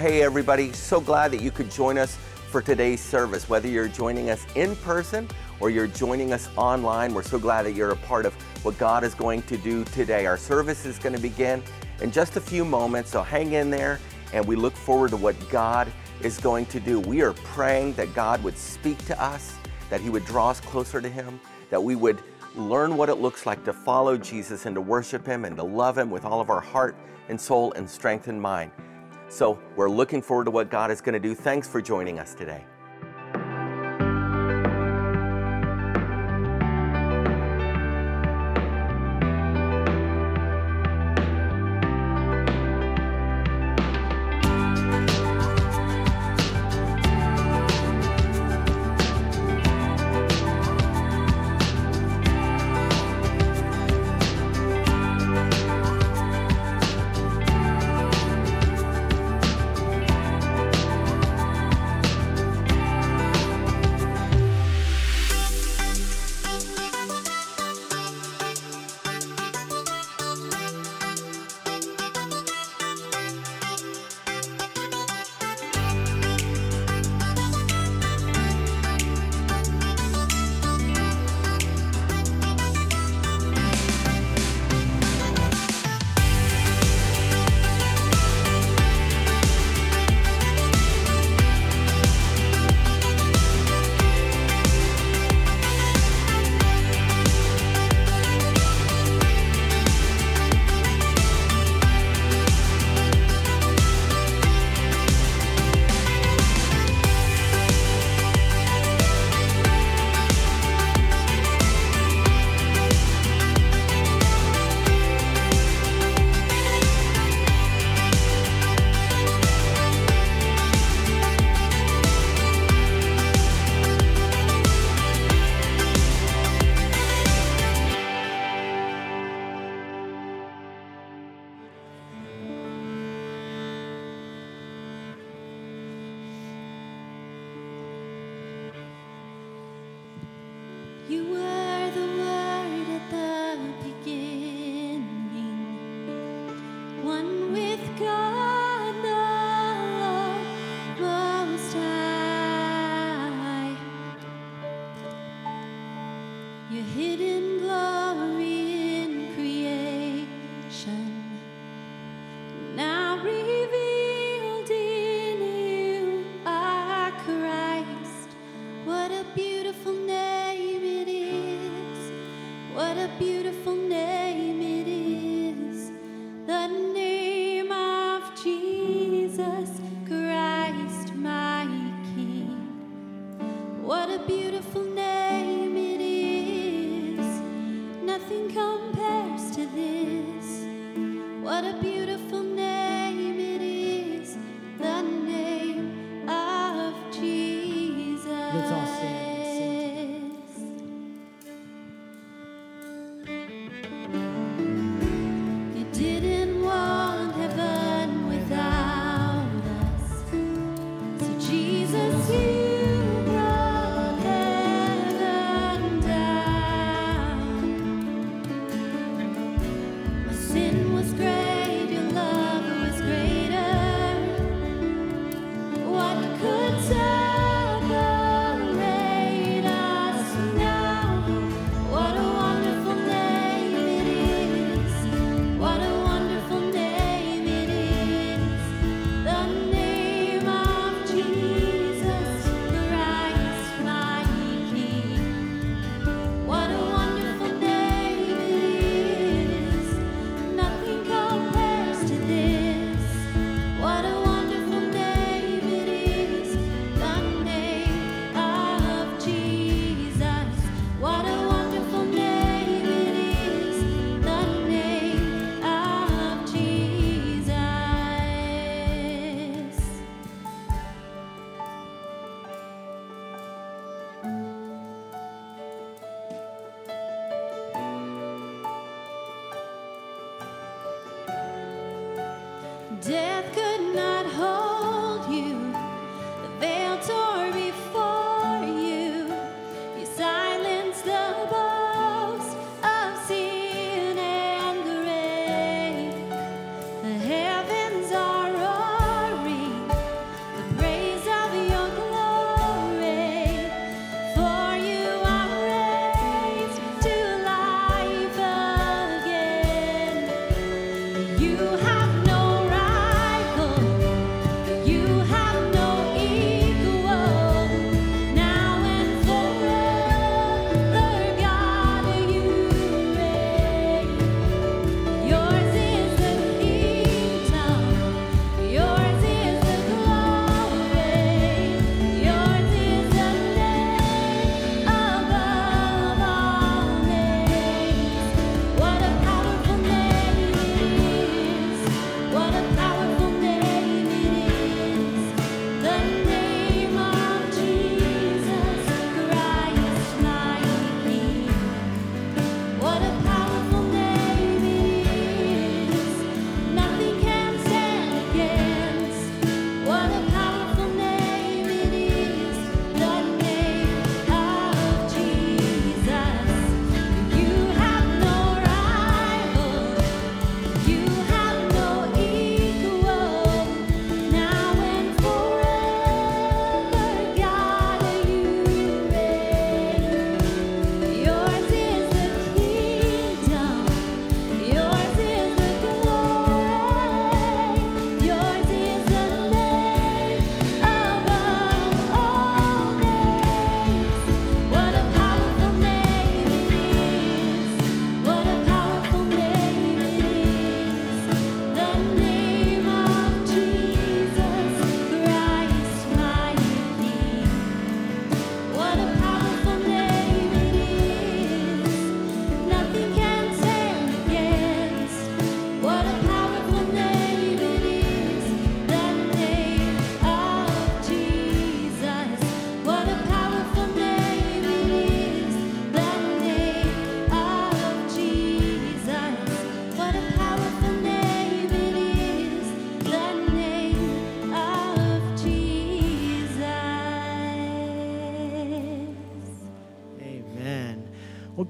Hey, everybody, so glad that you could join us for today's service. Whether you're joining us in person or you're joining us online, we're so glad that you're a part of what God is going to do today. Our service is going to begin in just a few moments, so hang in there and we look forward to what God is going to do. We are praying that God would speak to us, that He would draw us closer to Him, that we would learn what it looks like to follow Jesus and to worship Him and to love Him with all of our heart and soul and strength and mind. So we're looking forward to what God is going to do. Thanks for joining us today.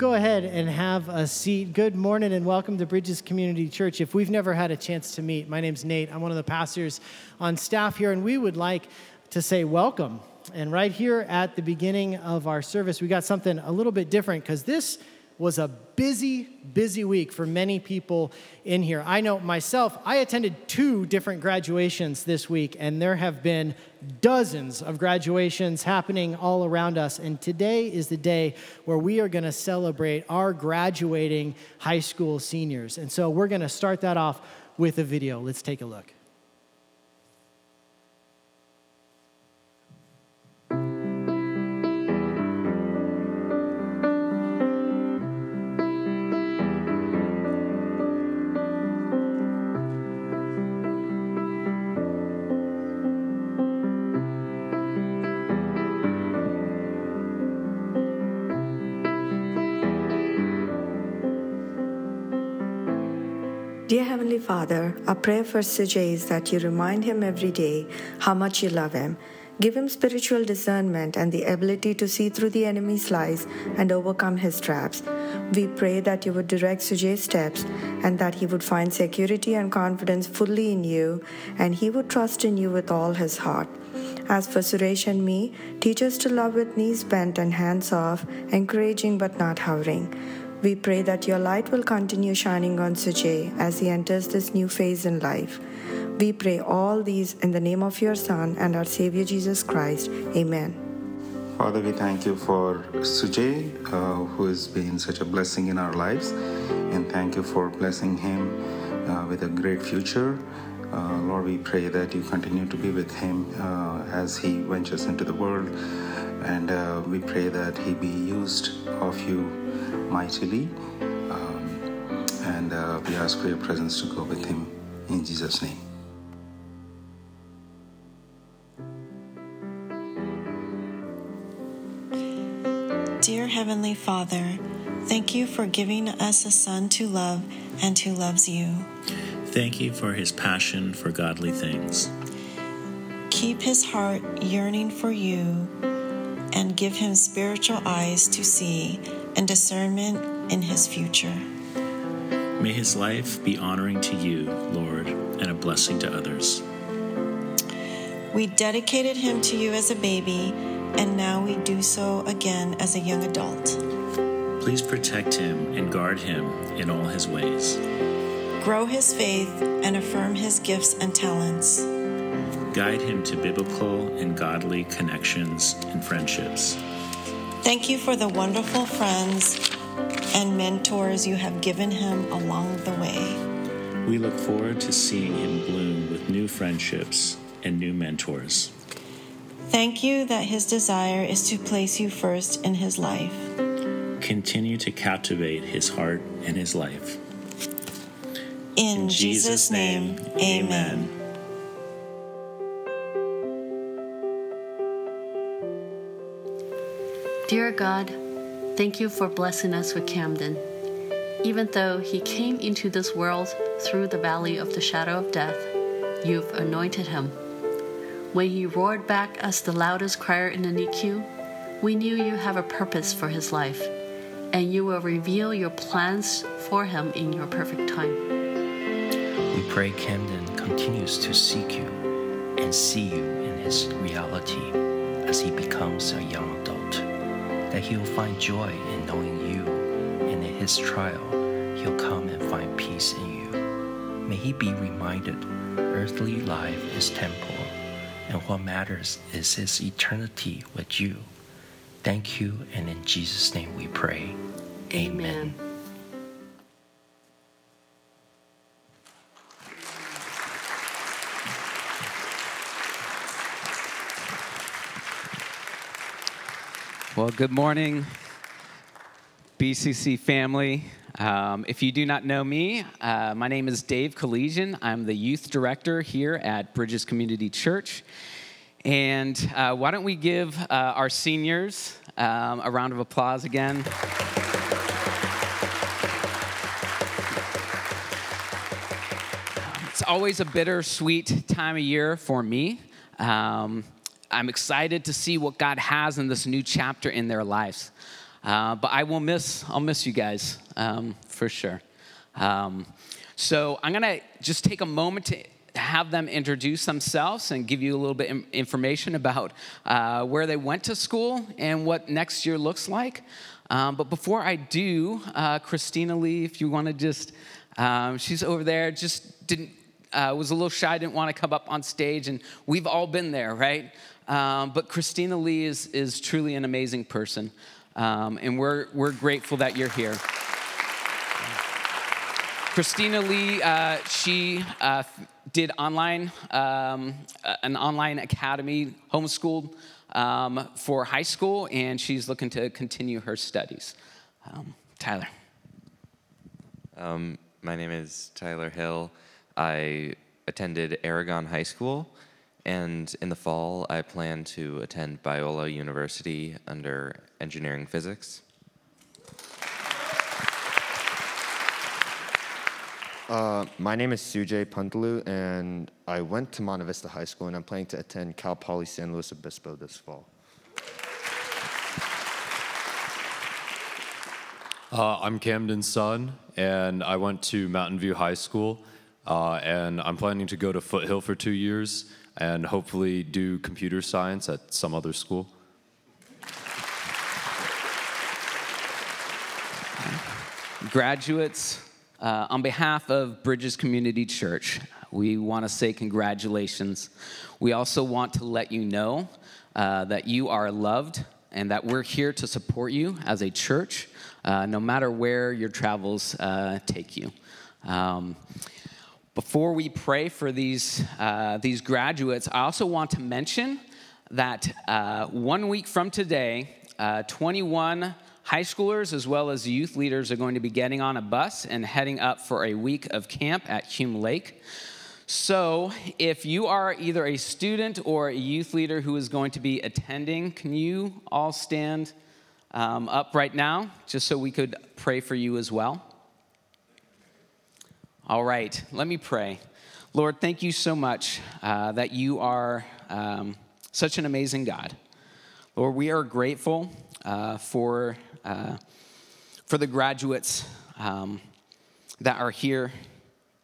Go ahead and have a seat. Good morning and welcome to Bridges Community Church. If we've never had a chance to meet, my name's Nate. I'm one of the pastors on staff here, and we would like to say welcome. And right here at the beginning of our service, we got something a little bit different because this was a busy, busy week for many people in here. I know myself, I attended two different graduations this week, and there have been dozens of graduations happening all around us. And today is the day where we are going to celebrate our graduating high school seniors. And so we're going to start that off with a video. Let's take a look. Dear Heavenly Father, our prayer for Sujay is that you remind him every day how much you love him. Give him spiritual discernment and the ability to see through the enemy's lies and overcome his traps. We pray that you would direct Sujay's steps and that he would find security and confidence fully in you and he would trust in you with all his heart. As for Suresh and me, teach us to love with knees bent and hands off, encouraging but not hovering. We pray that your light will continue shining on Sujay as he enters this new phase in life. We pray all these in the name of your Son and our Savior Jesus Christ. Amen. Father, we thank you for Sujay, uh, who has been such a blessing in our lives, and thank you for blessing him uh, with a great future. Uh, Lord, we pray that you continue to be with him uh, as he ventures into the world, and uh, we pray that he be used of you mightily. Um, and uh, we ask for your presence to go with him in Jesus' name. Dear Heavenly Father, thank you for giving us a Son to love and who loves you. Thank you for his passion for godly things. Keep his heart yearning for you and give him spiritual eyes to see and discernment in his future. May his life be honoring to you, Lord, and a blessing to others. We dedicated him to you as a baby, and now we do so again as a young adult. Please protect him and guard him in all his ways. Grow his faith and affirm his gifts and talents. Guide him to biblical and godly connections and friendships. Thank you for the wonderful friends and mentors you have given him along the way. We look forward to seeing him bloom with new friendships and new mentors. Thank you that his desire is to place you first in his life. Continue to captivate his heart and his life. In, Jesus' name, amen. Dear God, thank you for blessing us with Camden. Even though he came into this world through the valley of the shadow of death, you've anointed him. When he roared back as the loudest crier in the NICU, we knew you have a purpose for his life, and you will reveal your plans for him in your perfect time. We pray Camden continues to seek you and see you in his reality as he becomes a young. That he'll find joy in knowing you, and in his trial, he'll come and find peace in you. May he be reminded earthly life is temporal, and what matters is his eternity with you. Thank you, and in Jesus' name we pray. Amen. Well, good morning, BCC family. Um, if you do not know me, uh, my name is Dave Collegian. I'm the youth director here at Bridges Community Church. And uh, why don't we give uh, our seniors um, a round of applause again? It's always a bittersweet time of year for me. Um, I'm excited to see what God has in this new chapter in their lives. Uh, but I will miss, I'll miss you guys um, for sure. Um, so I'm to just take a moment to have them introduce themselves and give you a little bit of information about uh, where they went to school and what next year looks like. Um, but before I do, uh, Christina Lee, if you want to just, um, she's over there, just didn't, uh, was a little shy, didn't want to come up on stage, and we've all been there, right? Um, but Christina Lee is, is truly an amazing person, um, and we're, we're grateful that you're here. Christina Lee, uh, she uh, did online, um, an online academy, homeschooled um, for high school, and she's looking to continue her studies. Um, Tyler. Um, my name is Tyler Hill. I attended Aragon High School, and in the fall, I plan to attend Biola University under engineering physics. Uh, my name is Sujay Pantalu, and I went to Monte Vista High School, and I'm planning to attend Cal Poly San Luis Obispo this fall. Uh, I'm Camden's son, and I went to Mountain View High School, uh, and I'm planning to go to Foothill for two years and hopefully do computer science at some other school. Graduates, uh, on behalf of Bridges Community Church, we want to say congratulations. We also want to let you know uh, that you are loved and that we're here to support you as a church, uh, no matter where your travels uh, take you. Um, before we pray for these, uh, these graduates, I also want to mention that uh, one week from today, 21 High schoolers as well as youth leaders are going to be getting on a bus and heading up for a week of camp at Hume Lake. So, if you are either a student or a youth leader who is going to be attending, can you all stand um, up right now just so we could pray for you as well? All right, let me pray. Lord, thank you so much uh, that you are um, such an amazing God. Lord, we are grateful uh, for uh, for the graduates um, that are here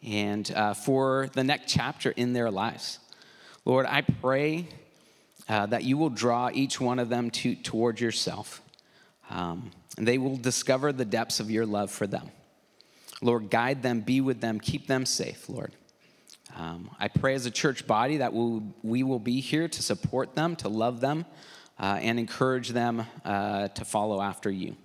and uh, for the next chapter in their lives. Lord, I pray uh, that you will draw each one of them to, toward yourself. Um, and they will discover the depths of your love for them. Lord, guide them, be with them, keep them safe, Lord. Um, I pray as a church body that we'll, we will be here to support them, to love them, uh, and encourage them uh, to follow after you.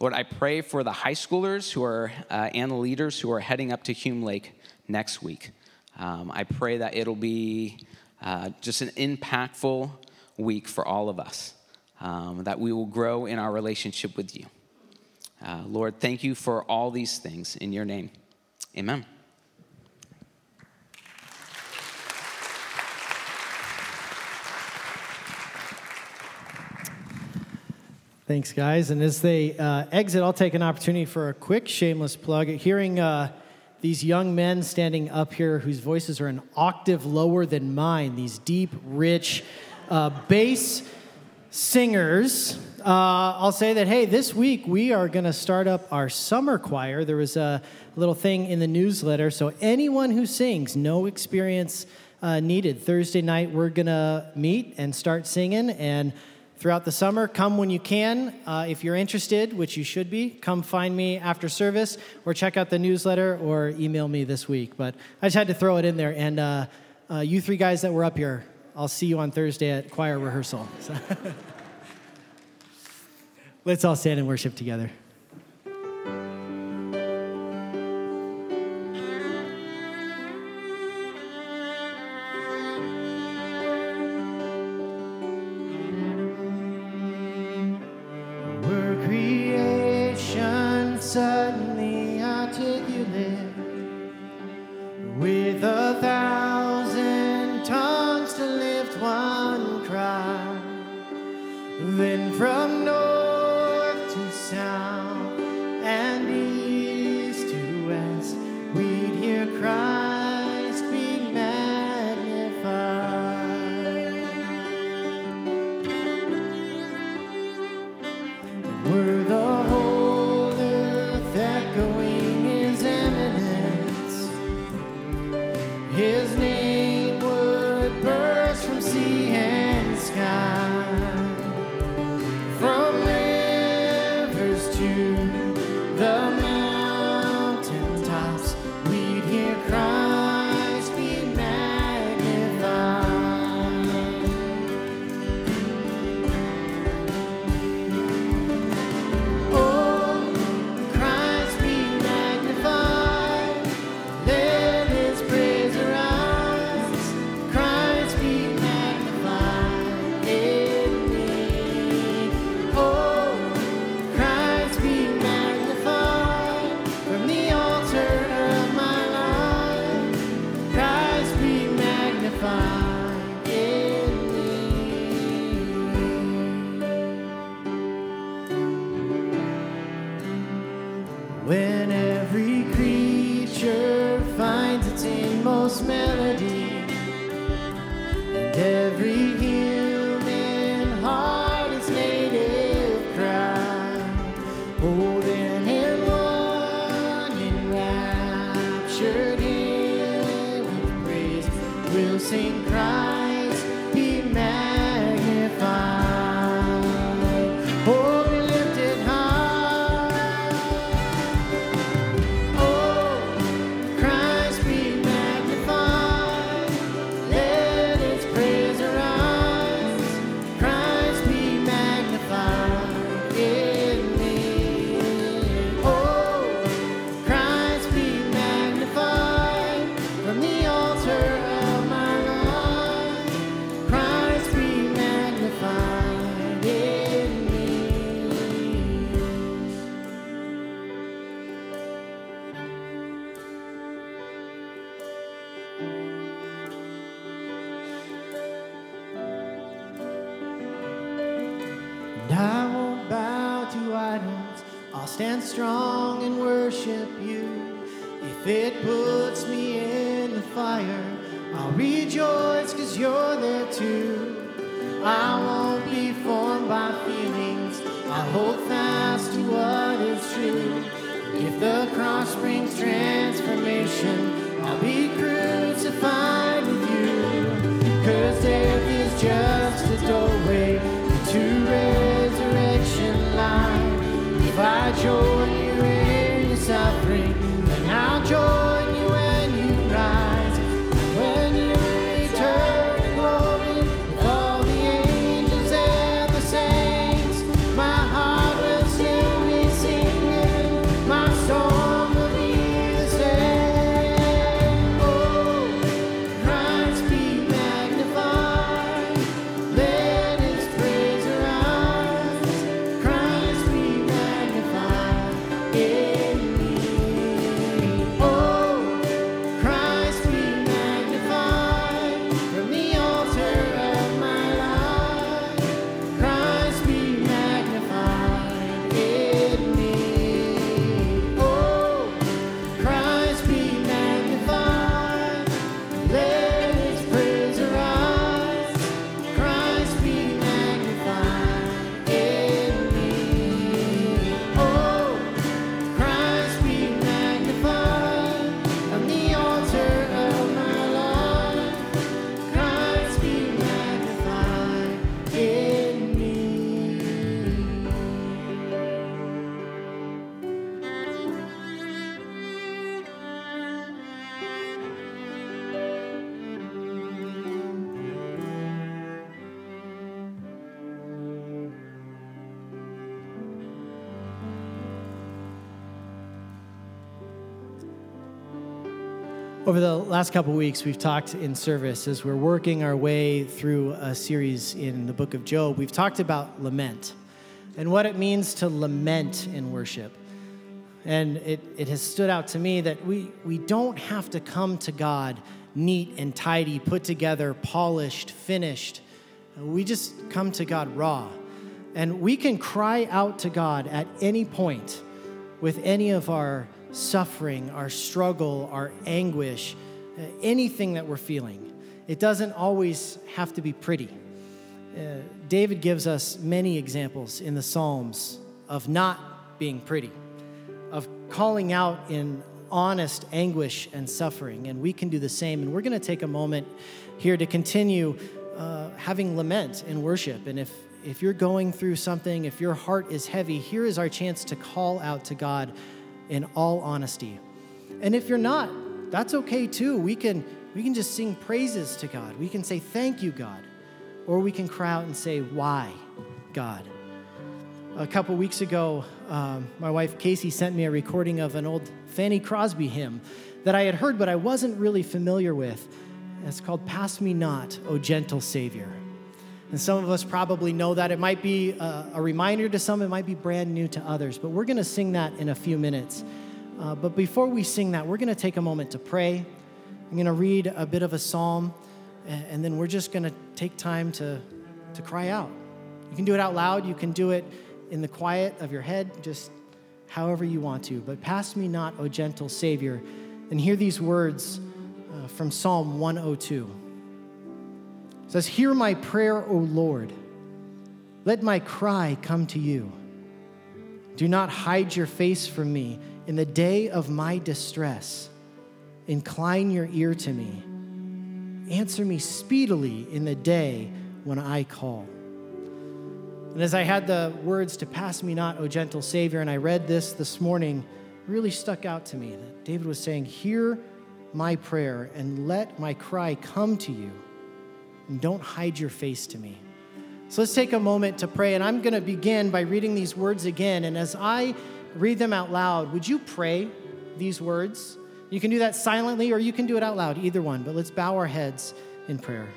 Lord, I pray for the high schoolers who are uh, and the leaders who are heading up to Hume Lake next week. Um, I pray that it'll be uh, just an impactful week for all of us, um, that we will grow in our relationship with you. Uh, Lord, thank you for all these things in your name. Amen. Thanks, guys. And as they uh, exit, I'll take an opportunity for a quick shameless plug. Hearing uh, these young men standing up here whose voices are an octave lower than mine, these deep, rich uh, bass singers, uh, I'll say that, hey, this week we are going to start up our summer choir. There was a little thing in the newsletter. So, anyone who sings, no experience uh, needed. Thursday night, we're going to meet and start singing. And throughout the summer. Come when you can. Uh, if you're interested, which you should be, come find me after service or check out the newsletter or email me this week. But I just had to throw it in there. And uh, uh, you three guys that were up here, I'll see you on Thursday at choir rehearsal. So Let's all stand and worship together. Strong Over the last couple weeks, we've talked in service as we're working our way through a series in the book of Job. We've talked about lament and what it means to lament in worship. And it, it has stood out to me that we, we don't have to come to God neat and tidy, put together, polished, finished. We just come to God raw. And we can cry out to God at any point with any of our suffering, our struggle, our anguish, uh, anything that we're feeling. It doesn't always have to be pretty. Uh, David gives us many examples in the Psalms of not being pretty, of calling out in honest anguish and suffering. And we can do the same. And we're going to take a moment here to continue uh, having lament and worship. And if, if you're going through something, if your heart is heavy, here is our chance to call out to God in all honesty. And if you're not, that's okay too. We can, we can just sing praises to God. We can say, Thank you, God. Or we can cry out and say, Why, God? A couple weeks ago, um, my wife Casey sent me a recording of an old Fanny Crosby hymn that I had heard, but I wasn't really familiar with. It's called Pass Me Not, O Gentle Savior. And some of us probably know that. It might be a, a reminder to some, it might be brand new to others, but we're going to sing that in a few minutes. Uh, but before we sing that, we're going to take a moment to pray. I'm going to read a bit of a psalm, and, and then we're just going to take time to, to cry out. You can do it out loud, you can do it in the quiet of your head, just however you want to. But pass me not, O gentle Savior, and hear these words uh, from Psalm 102. Says, Hear my prayer, O Lord. Let my cry come to you. Do not hide your face from me in the day of my distress. Incline your ear to me. Answer me speedily in the day when I call. And as I had the words to pass me not, O gentle Savior, and I read this this morning, really stuck out to me that David was saying, Hear my prayer and let my cry come to you, and don't hide your face to me. So let's take a moment to pray, and I'm going to begin by reading these words again. And as I read them out loud, would you pray these words? You can do that silently or you can do it out loud, either one, but let's bow our heads in prayer.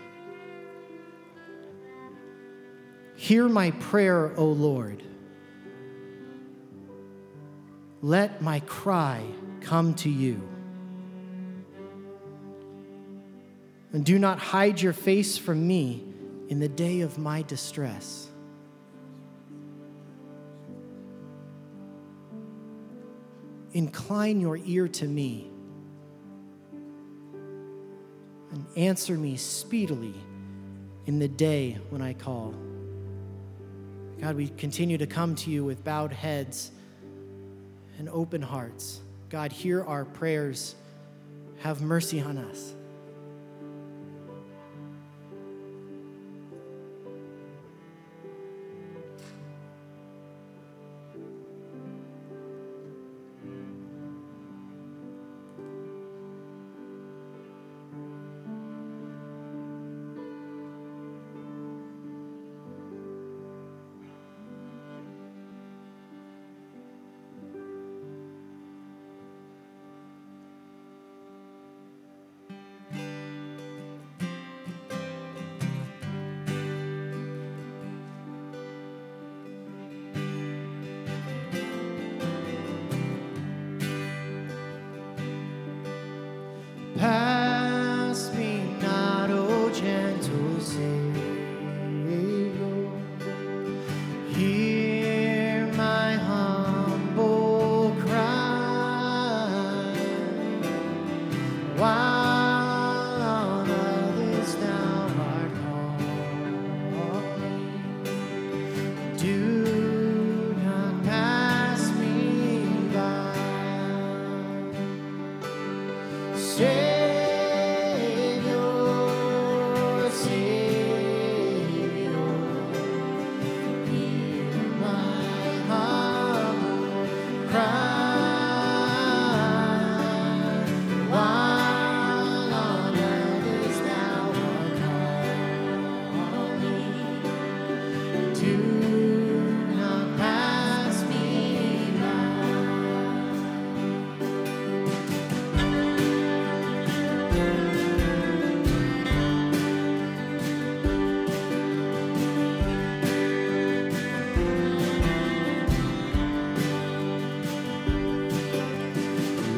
Hear my prayer, O Lord. Let my cry come to you. And do not hide your face from me in the day of my distress. Incline your ear to me and answer me speedily in the day when I call. God, we continue to come to you with bowed heads and open hearts. God, hear our prayers. Have mercy on us.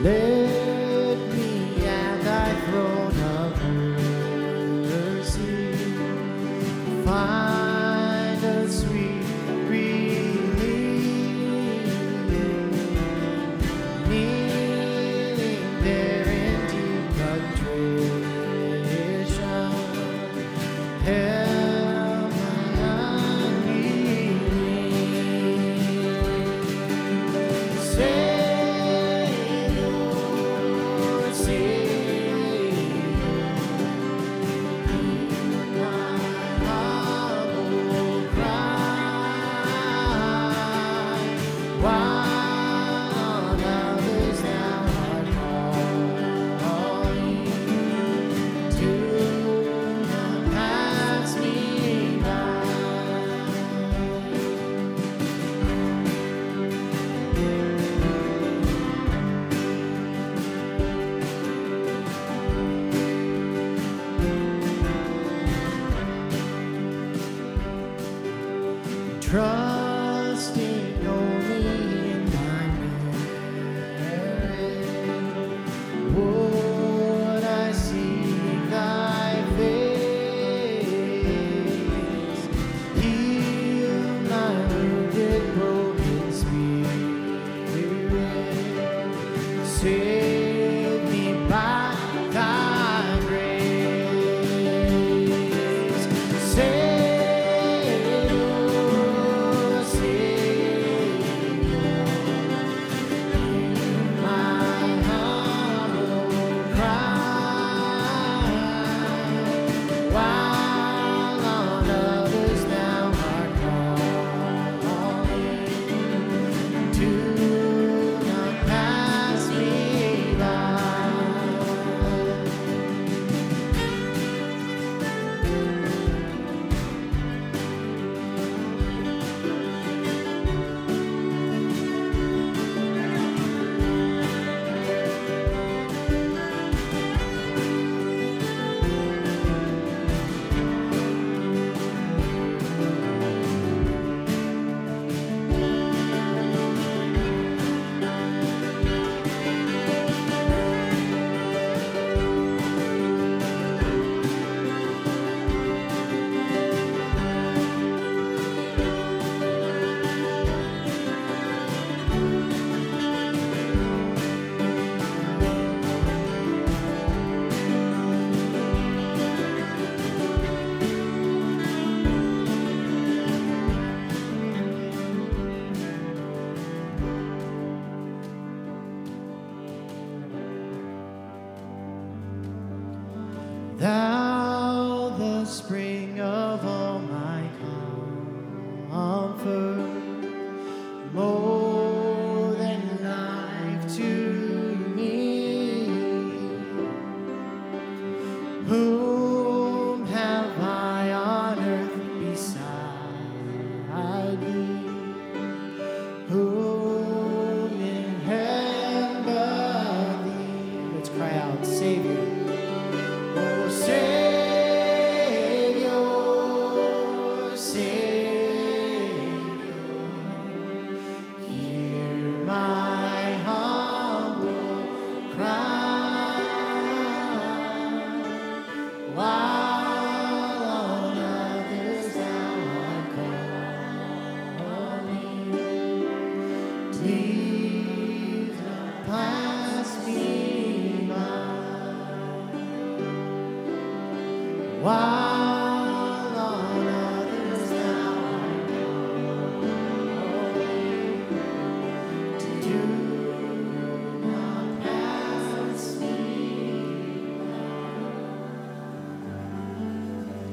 Let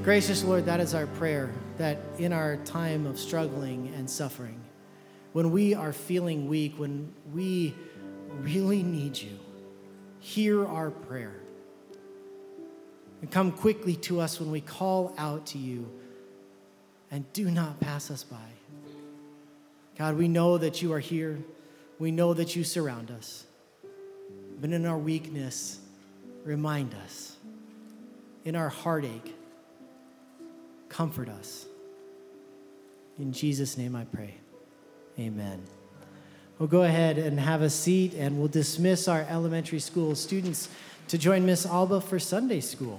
Gracious Lord, that is our prayer, that in our time of struggling and suffering, when we are feeling weak, when we really need you, hear our prayer. And come quickly to us when we call out to you, and do not pass us by. God, we know that you are here. We know that you surround us. But in our weakness, remind us. In our heartache, comfort us. In Jesus' name I pray. Amen. We'll go ahead and have a seat, and we'll dismiss our elementary school students to join Miss Alba for Sunday school.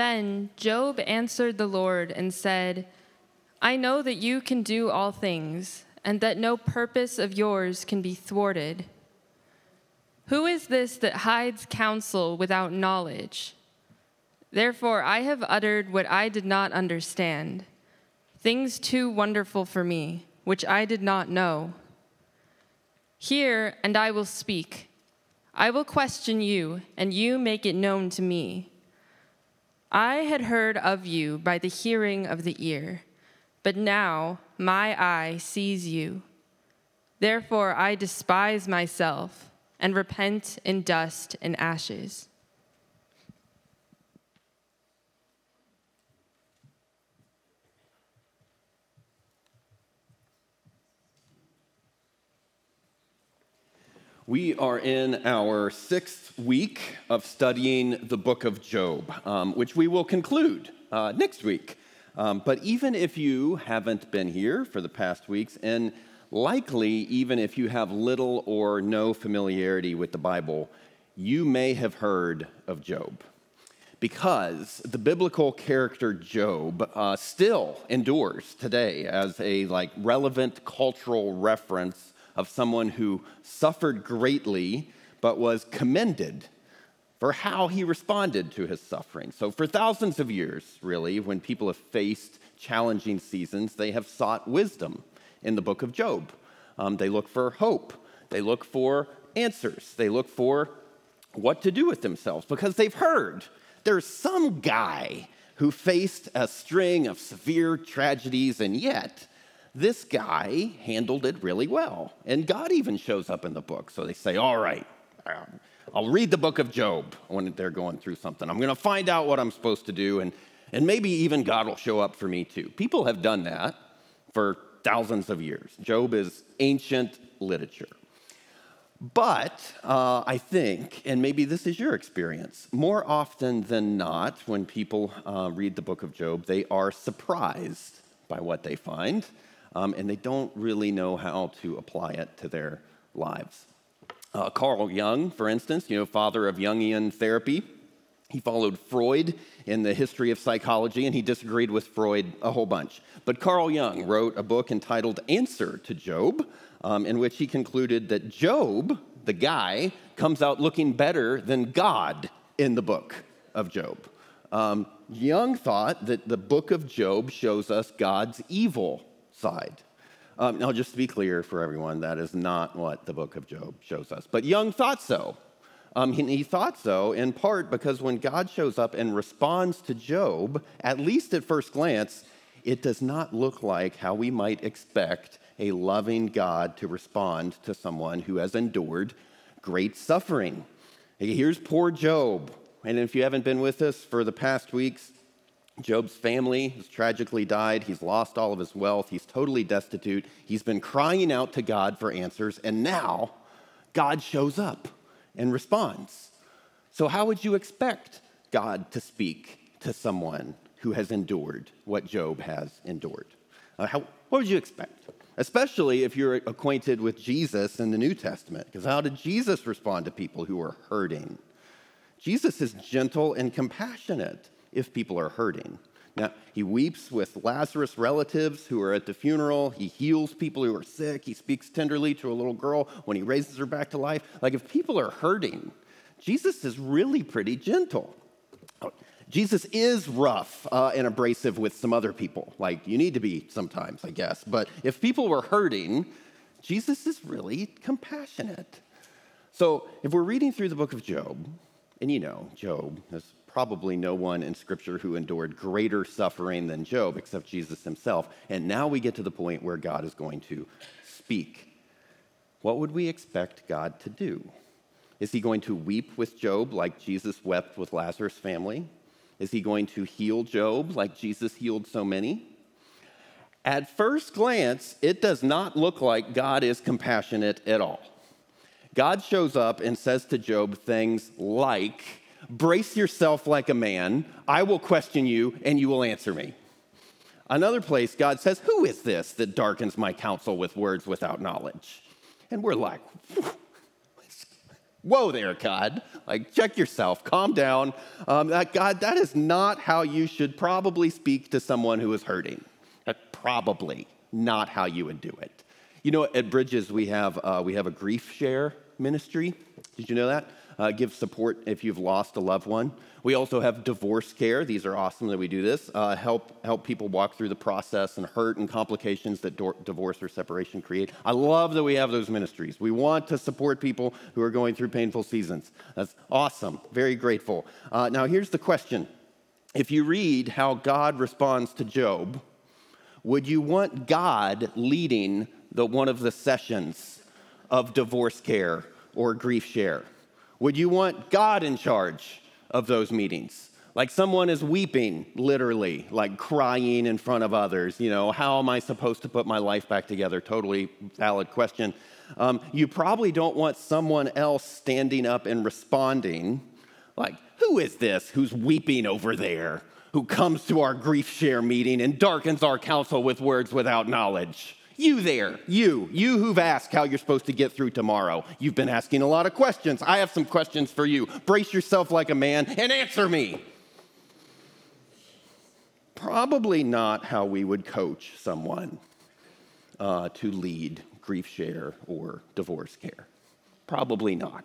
Then Job answered the Lord and said, I know that you can do all things, and that no purpose of yours can be thwarted. Who is this that hides counsel without knowledge? Therefore, I have uttered what I did not understand, things too wonderful for me, which I did not know. Hear, and I will speak. I will question you, and you make it known to me. I had heard of you by the hearing of the ear, but now my eye sees you. Therefore, I despise myself and repent in dust and ashes. We are in our sixth week of studying the book of Job, um, which we will conclude uh, next week. Um, but even if you haven't been here for the past weeks, and likely even if you have little or no familiarity with the Bible, you may have heard of Job. Because the biblical character Job uh, still endures today as a like relevant cultural reference of someone who suffered greatly but was commended for how he responded to his suffering. So, for thousands of years, really, when people have faced challenging seasons, they have sought wisdom in the book of Job. Um, they look for hope, they look for answers, they look for what to do with themselves because they've heard there's some guy who faced a string of severe tragedies, and yet this guy handled it really well. And God even shows up in the book. So they say, All right, um, I'll read the book of Job when they're going through something. I'm going to find out what I'm supposed to do, and, and maybe even God will show up for me too. People have done that for thousands of years. Job is ancient literature. But uh, I think, and maybe this is your experience, more often than not, when people uh, read the book of Job, they are surprised by what they find um, and they don't really know how to apply it to their lives. Uh, Carl Jung, for instance, you know, father of Jungian therapy, he followed Freud in the history of psychology, and he disagreed with Freud a whole bunch. But Carl Jung wrote a book entitled Answer to Job, um, in which he concluded that Job, the guy, comes out looking better than God in the book of Job. Um, Jung thought that the book of Job shows us God's evil side. Um, now, just to be clear for everyone, that is not what the book of Job shows us. But Jung thought so. Um, he, he thought so in part because when God shows up and responds to Job, at least at first glance, it does not look like how we might expect a loving God to respond to someone who has endured great suffering. Here's poor Job. And if you haven't been with us for the past weeks, Job's family has tragically died. He's lost all of his wealth. He's totally destitute. He's been crying out to God for answers, and now God shows up and responds. So, how would you expect God to speak to someone who has endured what Job has endured? Uh, how, what would you expect? Especially if you're acquainted with Jesus in the New Testament, because how did Jesus respond to people who are hurting? Jesus is gentle and compassionate if people are hurting. Now, he weeps with Lazarus' relatives who are at the funeral. He heals people who are sick. He speaks tenderly to a little girl when he raises her back to life. Like, if people are hurting, Jesus is really pretty gentle. Jesus is rough uh, and abrasive with some other people. Like, you need to be sometimes, I guess. But if people were hurting, Jesus is really compassionate. So, if we're reading through the book of Job, and you know, Job, is probably no one in Scripture who endured greater suffering than Job except Jesus himself. And now we get to the point where God is going to speak. What would we expect God to do? Is he going to weep with Job like Jesus wept with Lazarus' family? Is he going to heal Job like Jesus healed so many? At first glance, it does not look like God is compassionate at all. God shows up and says to Job things like, Brace yourself like a man. I will question you, and you will answer me. Another place, God says, Who is this that darkens my counsel with words without knowledge? And we're like, Whoa there, God. Like, check yourself, calm down. Um, that, God, that is not how you should probably speak to someone who is hurting. That's probably not how you would do it. You know, at Bridges, we have, uh, we have a grief share ministry. Did you know that? Uh, give support if you've lost a loved one. We also have divorce care. These are awesome that we do this. Uh, help help people walk through the process and hurt and complications that do- divorce or separation create. I love that we have those ministries. We want to support people who are going through painful seasons. That's awesome. Very grateful. Uh, now here's the question: If you read how God responds to Job, would you want God leading the one of the sessions of divorce care or grief share? Would you want God in charge of those meetings? Like someone is weeping, literally, like crying in front of others. You know, how am I supposed to put my life back together? Totally valid question. Um, you probably don't want someone else standing up and responding, like, who is this who's weeping over there, who comes to our grief share meeting and darkens our counsel with words without knowledge? You there, you, you who've asked how you're supposed to get through tomorrow. You've been asking a lot of questions. I have some questions for you. Brace yourself like a man and answer me probably not how we would coach someone uh, to lead grief share or divorce care. Probably not.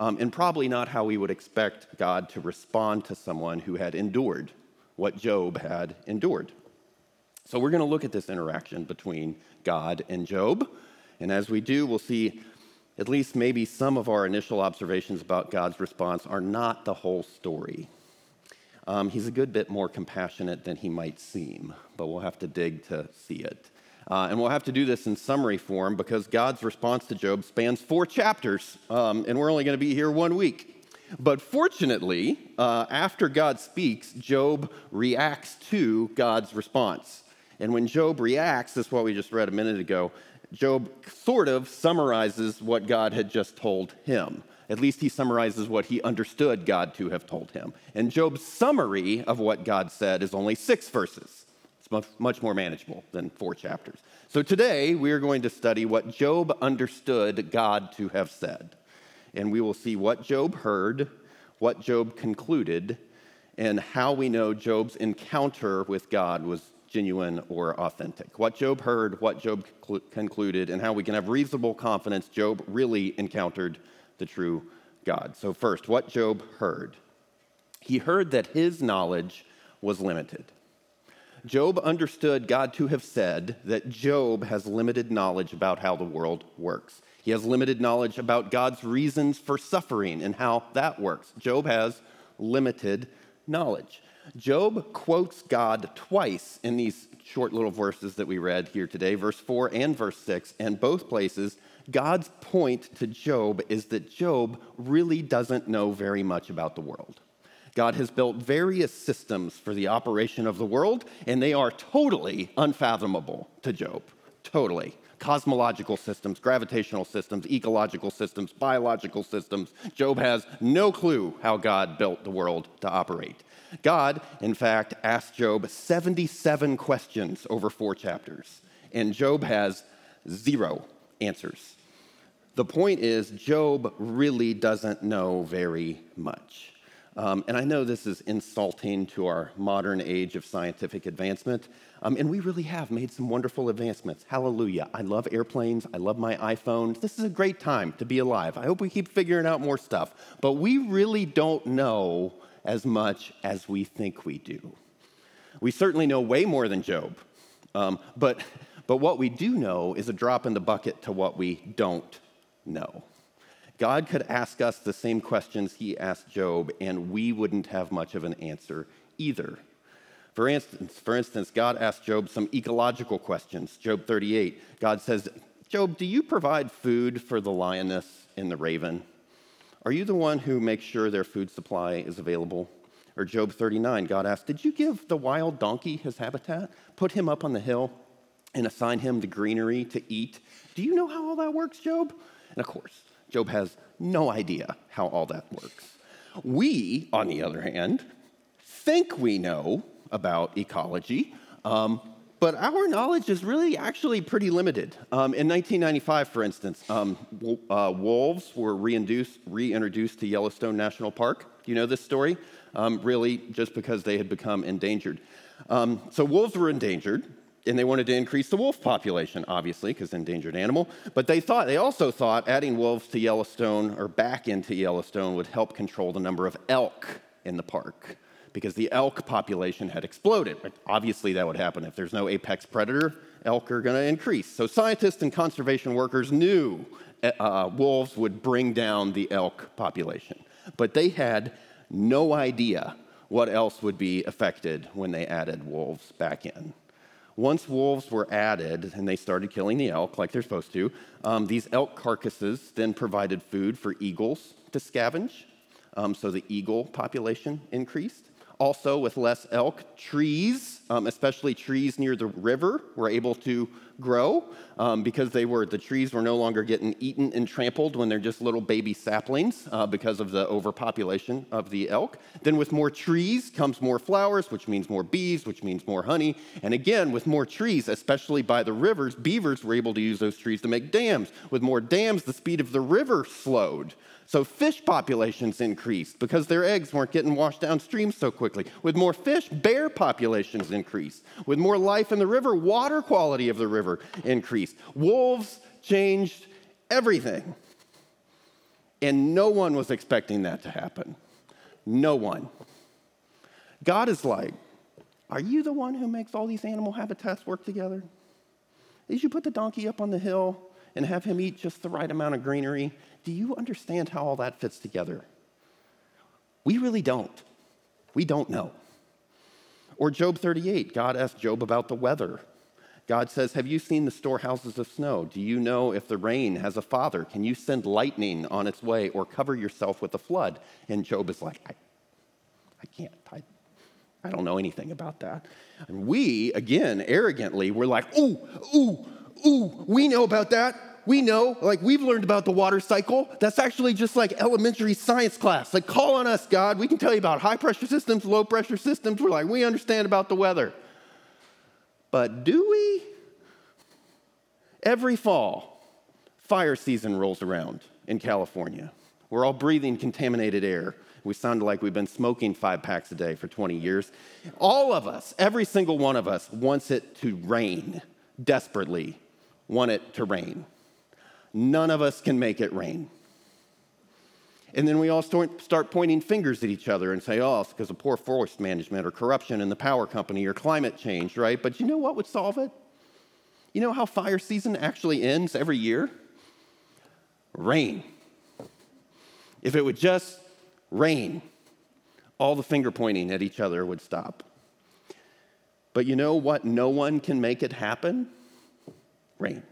Um, and probably not how we would expect God to respond to someone who had endured what Job had endured. So, we're going to look at this interaction between God and Job. And as we do, we'll see at least maybe some of our initial observations about God's response are not the whole story. Um, he's a good bit more compassionate than he might seem, but we'll have to dig to see it. Uh, and we'll have to do this in summary form because God's response to Job spans four chapters, um, and we're only going to be here one week. But fortunately, uh, after God speaks, Job reacts to God's response. And when Job reacts, this is what we just read a minute ago, Job sort of summarizes what God had just told him. At least he summarizes what he understood God to have told him. And Job's summary of what God said is only six verses. It's much, much more manageable than four chapters. So today we are going to study what Job understood God to have said. And we will see what Job heard, what Job concluded, and how we know Job's encounter with God was genuine or authentic. What Job heard, what Job concluded, and how we can have reasonable confidence Job really encountered the true God. So, first, what Job heard. He heard that his knowledge was limited. Job understood God to have said that Job has limited knowledge about how the world works. He has limited knowledge about God's reasons for suffering and how that works. Job has limited knowledge. Job quotes God twice in these short little verses that we read here today, verse 4 and verse 6, and both places God's point to Job is that Job really doesn't know very much about the world. God has built various systems for the operation of the world, and they are totally unfathomable to Job. Totally. Cosmological systems, gravitational systems, ecological systems, biological systems. Job has no clue how God built the world to operate. God, in fact, asked Job 77 questions over four chapters, and Job has zero answers. The point is, Job really doesn't know very much. Um, and I know this is insulting to our modern age of scientific advancement, um, and we really have made some wonderful advancements. Hallelujah. I love airplanes. I love my iPhone. This is a great time to be alive. I hope we keep figuring out more stuff. But we really don't know as much as we think we do. We certainly know way more than Job. Um, but but what we do know is a drop in the bucket to what we don't know. God could ask us the same questions he asked Job, and we wouldn't have much of an answer either. For instance, for instance, God asked Job some ecological questions. Job 38, God says, Job, do you provide food for the lioness and the raven? Are you the one who makes sure their food supply is available? Or Job 39, God asked, Did you give the wild donkey his habitat? Put him up on the hill? and assign him the greenery to eat. Do you know how all that works, Job? And of course, Job has no idea how all that works. We, on the other hand, think we know about ecology, um, but our knowledge is really actually pretty limited. Um, in 1995, for instance, um, uh, wolves were reintroduced, to Yellowstone National Park. Do you know this story? Um, really, just because they had become endangered. Um, so, wolves were endangered, and they wanted to increase the wolf population, obviously, because endangered animal. But they thought they also thought adding wolves to Yellowstone or back into Yellowstone would help control the number of elk in the park, because the elk population had exploded. Obviously, that would happen if there's no apex predator. Elk are going to increase. So scientists and conservation workers knew uh, wolves would bring down the elk population, but they had no idea what else would be affected when they added wolves back in. Once wolves were added and they started killing the elk like they're supposed to, um, these elk carcasses then provided food for eagles to scavenge. Um, so the eagle population increased. Also with less elk. Trees, um, especially trees near the river, were able to grow um, because they were the trees were no longer getting eaten and trampled when they're just little baby saplings uh, because of the overpopulation of the elk. Then with more trees comes more flowers, which means more bees, which means more honey. And again, with more trees, especially by the rivers, beavers were able to use those trees to make dams. With more dams, the speed of the river slowed. So fish populations increased because their eggs weren't getting washed downstream so quickly. With more fish, bear populations increased. With more life in the river, water quality of the river increased. Wolves changed everything. And no one was expecting that to happen. No one. God is like, Are you the one who makes all these animal habitats work together? Did you put the donkey up on the hill and have him eat just the right amount of greenery? Do you understand how all that fits together? We really don't. We don't know. Or Job 38, God asked Job about the weather. God says, Have you seen the storehouses of snow? Do you know if the rain has a father? Can you send lightning on its way or cover yourself with a flood? And Job is like, I, I can't. I, I don't know anything about that. And we, again, arrogantly, we're like, Ooh, ooh, ooh, we know about that. We know, like, we've learned about the water cycle. That's actually just like elementary science class. Like, call on us, God. We can tell you about high pressure systems, low pressure systems. We're like, we understand about the weather. But do we? Every fall, fire season rolls around in California. We're all breathing contaminated air. We sound like we've been smoking five packs a day for 20 years. All of us, every single one of us, wants it to rain desperately, want it to rain. None of us can make it rain. And then we all start pointing fingers at each other and say, oh, it's because of poor forest management or corruption in the power company or climate change, right? But you know what would solve it? You know how fire season actually ends every year? Rain. If it would just rain, all the finger pointing at each other would stop. But you know what? No one can make it happen? Rain.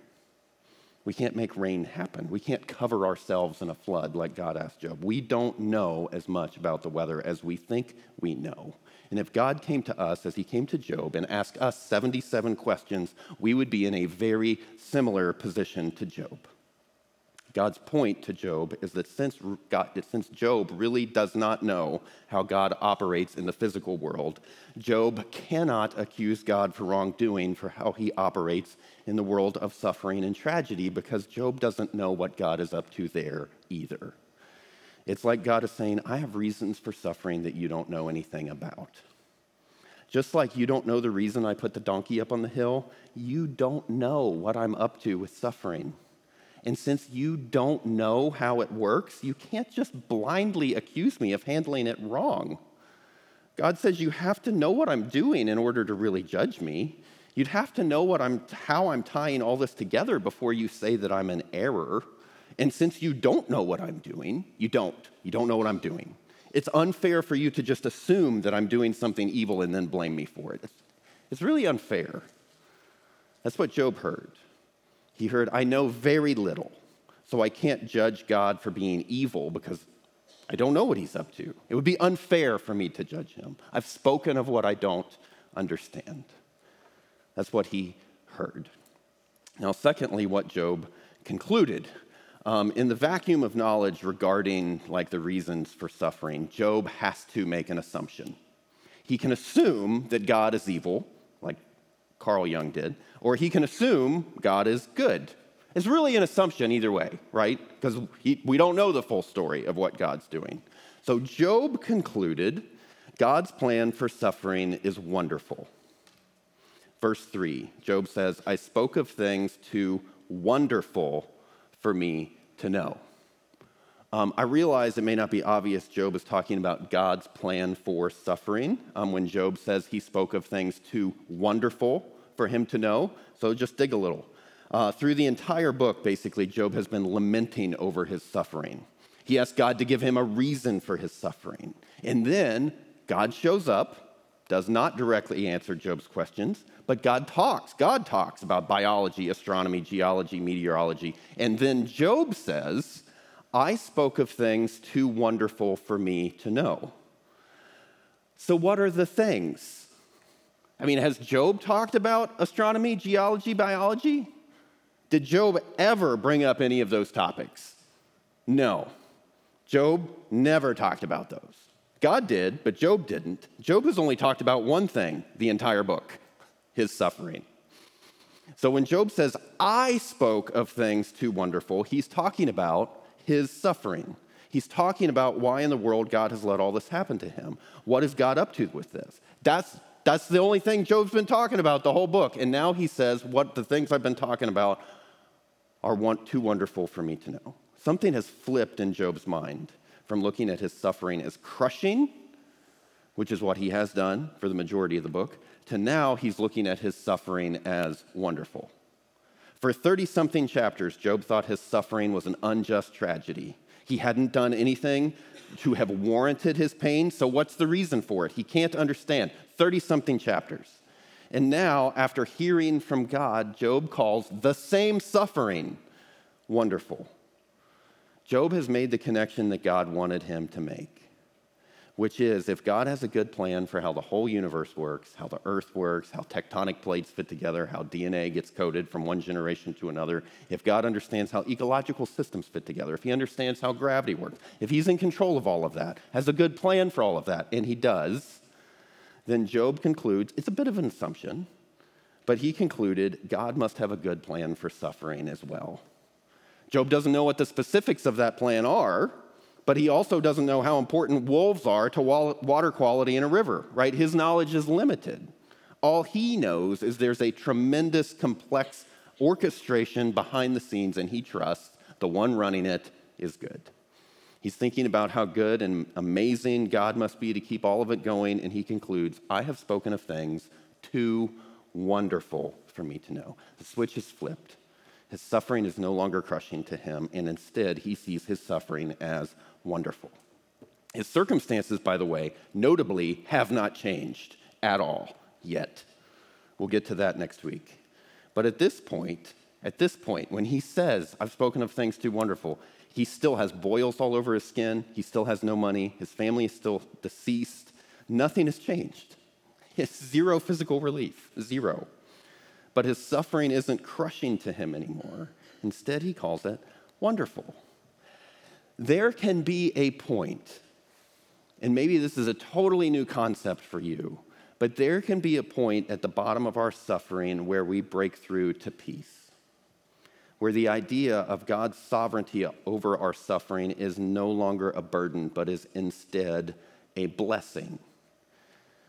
We can't make rain happen. We can't cover ourselves in a flood like God asked Job. We don't know as much about the weather as we think we know. And if God came to us as he came to Job and asked us 77 questions, we would be in a very similar position to Job. God's point to Job is that since, God, since Job really does not know how God operates in the physical world, Job cannot accuse God for wrongdoing for how he operates in the world of suffering and tragedy because Job doesn't know what God is up to there either. It's like God is saying, I have reasons for suffering that you don't know anything about. Just like you don't know the reason I put the donkey up on the hill, you don't know what I'm up to with suffering. And since you don't know how it works, you can't just blindly accuse me of handling it wrong. God says you have to know what I'm doing in order to really judge me. You'd have to know what I'm, how I'm tying all this together before you say that I'm an error. And since you don't know what I'm doing, you don't. You don't know what I'm doing. It's unfair for you to just assume that I'm doing something evil and then blame me for it. It's, it's really unfair. That's what Job heard. He heard, I know very little, so I can't judge God for being evil because I don't know what he's up to. It would be unfair for me to judge him. I've spoken of what I don't understand. That's what he heard. Now, secondly, what Job concluded. Um, in the vacuum of knowledge regarding like the reasons for suffering, Job has to make an assumption. He can assume that God is evil, Carl Jung did, or he can assume God is good. It's really an assumption either way, right? Because we don't know the full story of what God's doing. So Job concluded God's plan for suffering is wonderful. Verse 3, Job says, I spoke of things too wonderful for me to know. Um, I realize it may not be obvious Job is talking about God's plan for suffering um, when Job says he spoke of things too wonderful for him to know. So just dig a little. Uh, through the entire book, basically, Job has been lamenting over his suffering. He asked God to give him a reason for his suffering. And then God shows up, does not directly answer Job's questions, but God talks. God talks about biology, astronomy, geology, meteorology. And then Job says, I spoke of things too wonderful for me to know. So, what are the things? I mean, has Job talked about astronomy, geology, biology? Did Job ever bring up any of those topics? No. Job never talked about those. God did, but Job didn't. Job has only talked about one thing the entire book his suffering. So when Job says, I spoke of things too wonderful, he's talking about his suffering. He's talking about why in the world God has let all this happen to him. What is God up to with this? That's, that's the only thing Job's been talking about the whole book. And now he says, What the things I've been talking about are want, too wonderful for me to know. Something has flipped in Job's mind from looking at his suffering as crushing, which is what he has done for the majority of the book, to now he's looking at his suffering as wonderful. For 30 something chapters, Job thought his suffering was an unjust tragedy. He hadn't done anything to have warranted his pain, so what's the reason for it? He can't understand. 30 something chapters. And now, after hearing from God, Job calls the same suffering wonderful. Job has made the connection that God wanted him to make which is if God has a good plan for how the whole universe works, how the earth works, how tectonic plates fit together, how DNA gets coded from one generation to another, if God understands how ecological systems fit together, if he understands how gravity works, if he's in control of all of that, has a good plan for all of that, and he does, then Job concludes it's a bit of an assumption, but he concluded God must have a good plan for suffering as well. Job doesn't know what the specifics of that plan are but he also doesn't know how important wolves are to water quality in a river, right? His knowledge is limited. All he knows is there's a tremendous, complex orchestration behind the scenes, and he trusts the one running it is good. He's thinking about how good and amazing God must be to keep all of it going, and he concludes, I have spoken of things too wonderful for me to know. The switch is flipped. His suffering is no longer crushing to him, and instead he sees his suffering as wonderful. His circumstances, by the way, notably have not changed at all yet. We'll get to that next week. But at this point, at this point, when he says, I've spoken of things too wonderful, he still has boils all over his skin. He still has no money. His family is still deceased. Nothing has changed. He has zero physical relief, zero. But his suffering isn't crushing to him anymore. Instead, he calls it wonderful there can be a point, and maybe this is a totally new concept for you, but there can be a point at the bottom of our suffering where we break through to peace, where the idea of God's sovereignty over our suffering is no longer a burden, but is instead a blessing.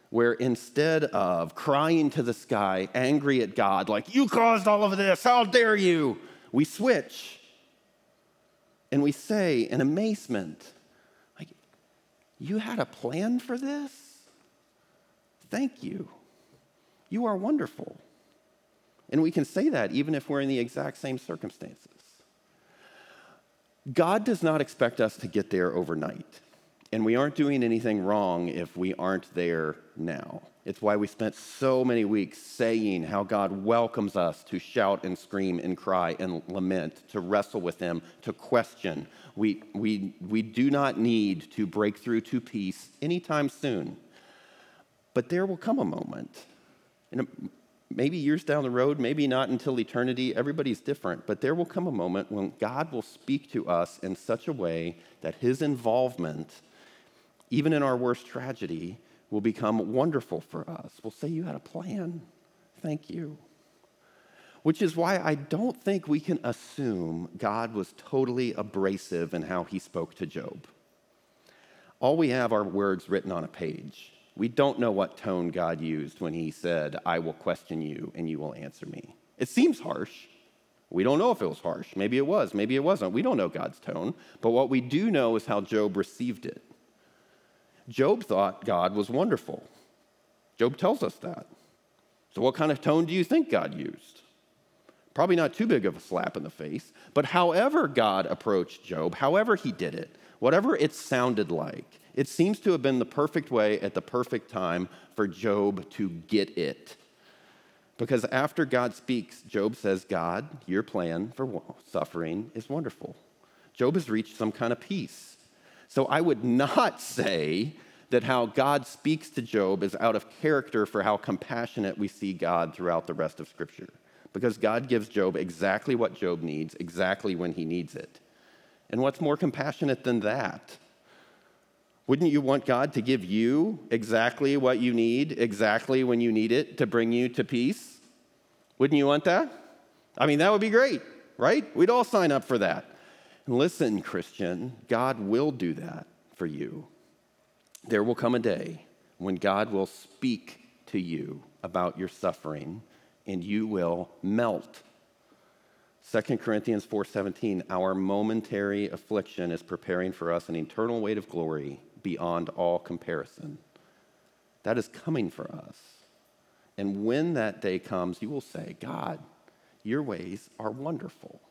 Where instead of crying to the sky, angry at God, like, you caused all of this, how dare you, we switch and we say in amazement, like, you had a plan for this? Thank you. You are wonderful. And we can say that even if we're in the exact same circumstances. God does not expect us to get there overnight. And we aren't doing anything wrong if we aren't there now. It's why we spent so many weeks saying how God welcomes us to shout and scream and cry and lament, to wrestle with Him, to question. We, we, we do not need to break through to peace anytime soon. But there will come a moment, and um, maybe years down the road, maybe not until eternity, everybody's different, but there will come a moment when God will speak to us in such a way that His involvement, even in our worst tragedy, will become wonderful for us. We'll say, You had a plan. Thank you. Which is why I don't think we can assume God was totally abrasive in how he spoke to Job. All we have are words written on a page. We don't know what tone God used when he said, I will question you and you will answer me. It seems harsh. We don't know if it was harsh. Maybe it was, maybe it wasn't. We don't know God's tone. But what we do know is how Job received it. Job thought God was wonderful. Job tells us that. So, what kind of tone do you think God used? Probably not too big of a slap in the face, but however God approached Job, however he did it, whatever it sounded like, it seems to have been the perfect way at the perfect time for Job to get it. Because after God speaks, Job says, God, your plan for suffering is wonderful. Job has reached some kind of peace. So I would not say that how God speaks to Job is out of character for how compassionate we see God throughout the rest of Scripture. Because God gives Job exactly what Job needs, exactly when he needs it. And what's more compassionate than that? Wouldn't you want God to give you exactly what you need, exactly when you need it to bring you to peace? Wouldn't you want that? I mean, that would be great, right? We'd all sign up for that. And listen, Christian, God will do that for you. There will come a day when God will speak to you about your suffering and you will melt. 2 Corinthians 4:17 Our momentary affliction is preparing for us an eternal weight of glory beyond all comparison. That is coming for us. And when that day comes, you will say, God, your ways are wonderful.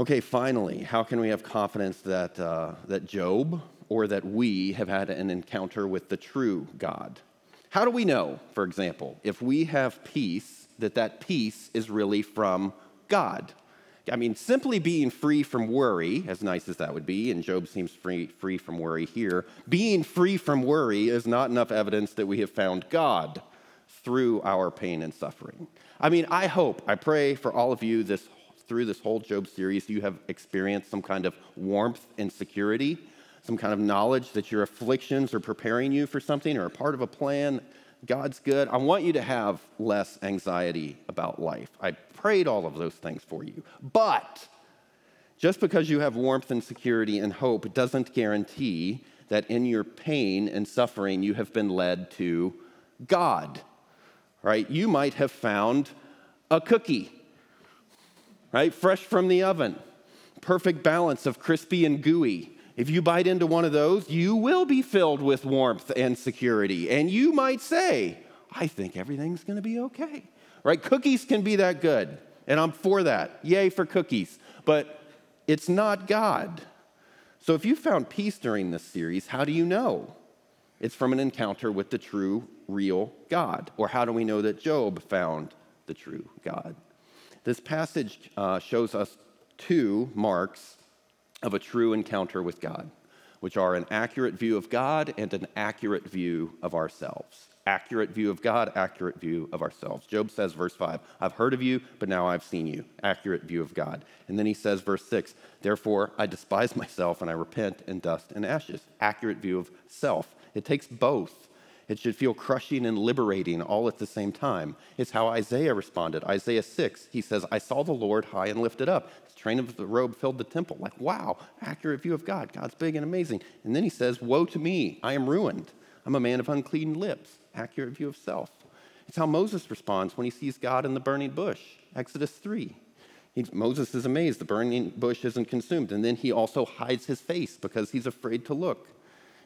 Okay, finally, how can we have confidence that, uh, that Job or that we have had an encounter with the true God? How do we know, for example, if we have peace, that that peace is really from God? I mean, simply being free from worry, as nice as that would be, and Job seems free, free from worry here, being free from worry is not enough evidence that we have found God through our pain and suffering. I mean, I hope, I pray for all of you this through this whole Job series, you have experienced some kind of warmth and security, some kind of knowledge that your afflictions are preparing you for something or a part of a plan. God's good. I want you to have less anxiety about life. I prayed all of those things for you. But just because you have warmth and security and hope doesn't guarantee that in your pain and suffering you have been led to God. Right? You might have found a cookie right? Fresh from the oven. Perfect balance of crispy and gooey. If you bite into one of those, you will be filled with warmth and security. And you might say, I think everything's going to be okay. Right? Cookies can be that good. And I'm for that. Yay for cookies. But it's not God. So if you found peace during this series, how do you know? It's from an encounter with the true, real God. Or how do we know that Job found the true God? This passage uh, shows us two marks of a true encounter with God, which are an accurate view of God and an accurate view of ourselves. Accurate view of God, accurate view of ourselves. Job says, verse 5, I've heard of you, but now I've seen you. Accurate view of God. And then he says, verse 6, Therefore I despise myself and I repent in dust and ashes. Accurate view of self. It takes both it should feel crushing and liberating all at the same time. It's how Isaiah responded. Isaiah 6, he says, I saw the Lord high and lifted up. His train of the robe filled the temple. Like, wow, accurate view of God. God's big and amazing. And then he says, Woe to me, I am ruined. I'm a man of unclean lips. Accurate view of self. It's how Moses responds when he sees God in the burning bush. Exodus 3. He, Moses is amazed the burning bush isn't consumed. And then he also hides his face because he's afraid to look.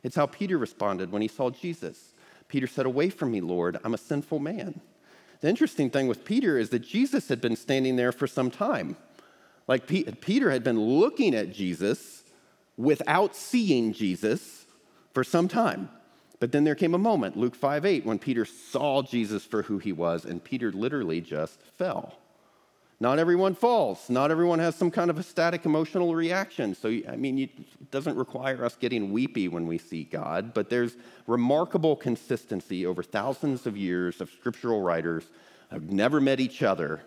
It's how Peter responded when he saw Jesus. Peter said, Away from me, Lord, I'm a sinful man. The interesting thing with Peter is that Jesus had been standing there for some time. Like Peter had been looking at Jesus without seeing Jesus for some time. But then there came a moment, Luke 5 8, when Peter saw Jesus for who he was, and Peter literally just fell. Not everyone falls. Not everyone has some kind of a static emotional reaction. So, I mean, it doesn't require us getting weepy when we see God, but there's remarkable consistency over thousands of years of scriptural writers have never met each other.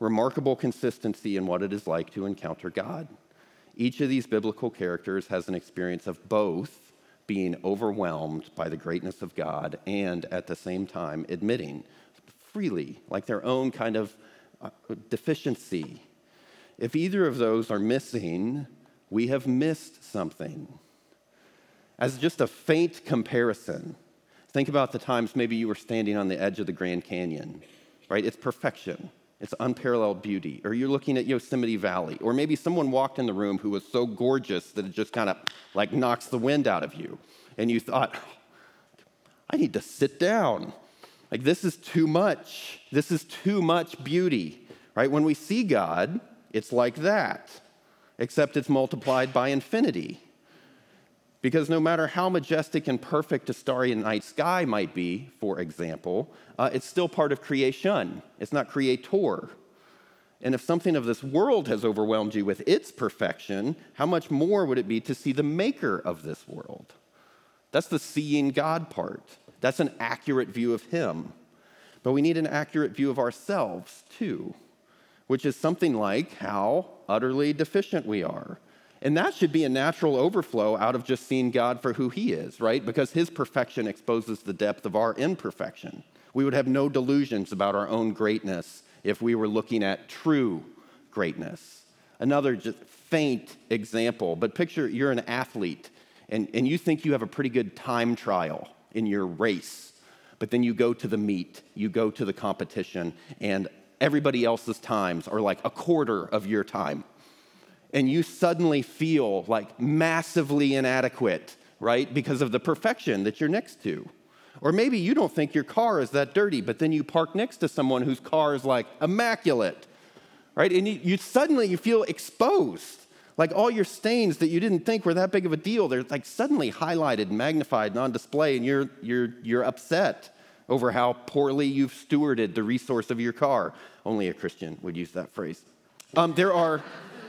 Remarkable consistency in what it is like to encounter God. Each of these biblical characters has an experience of both being overwhelmed by the greatness of God and at the same time admitting freely, like their own kind of Uh, deficiency. If either of those are missing, we have missed something. As just a faint comparison, think about the times maybe you were standing on the edge of the Grand Canyon, right? It's perfection. It's unparalleled beauty. Or you're looking at Yosemite Valley. Or maybe someone walked in the room who was so gorgeous that it just kind of like knocks the wind out of you. And you thought, I need to sit down. Like, this is too much. This is too much beauty, right? When we see God, it's like that, except it's multiplied by infinity. Because no matter how majestic and perfect a starry night sky might be, for example, uh, it's still part of creation. It's not creator. And if something of this world has overwhelmed you with its perfection, how much more would it be to see the maker of this world? That's the seeing God part. That's an accurate view of Him. But we need an accurate view of ourselves too, which is something like how utterly deficient we are. And that should be a natural overflow out of just seeing God for who He is, right? Because His perfection exposes the depth of our imperfection. We would have no delusions about our own greatness if we were looking at true greatness. Another just faint example, but picture you're an athlete and, and you think you have a pretty good time trial in your race, but then you go to the meet, you go to the competition, and everybody else's times are like a quarter of your time. And you suddenly feel like massively inadequate, right? Because of the perfection that you're next to. Or maybe you don't think your car is that dirty, but then you park next to someone whose car is like immaculate, right? And you, you suddenly you feel exposed. Like all your stains that you didn't think were that big of a deal, they're like suddenly highlighted, magnified, and on display, and you're, you're, you're upset over how poorly you've stewarded the resource of your car. Only a Christian would use that phrase. Um, there are,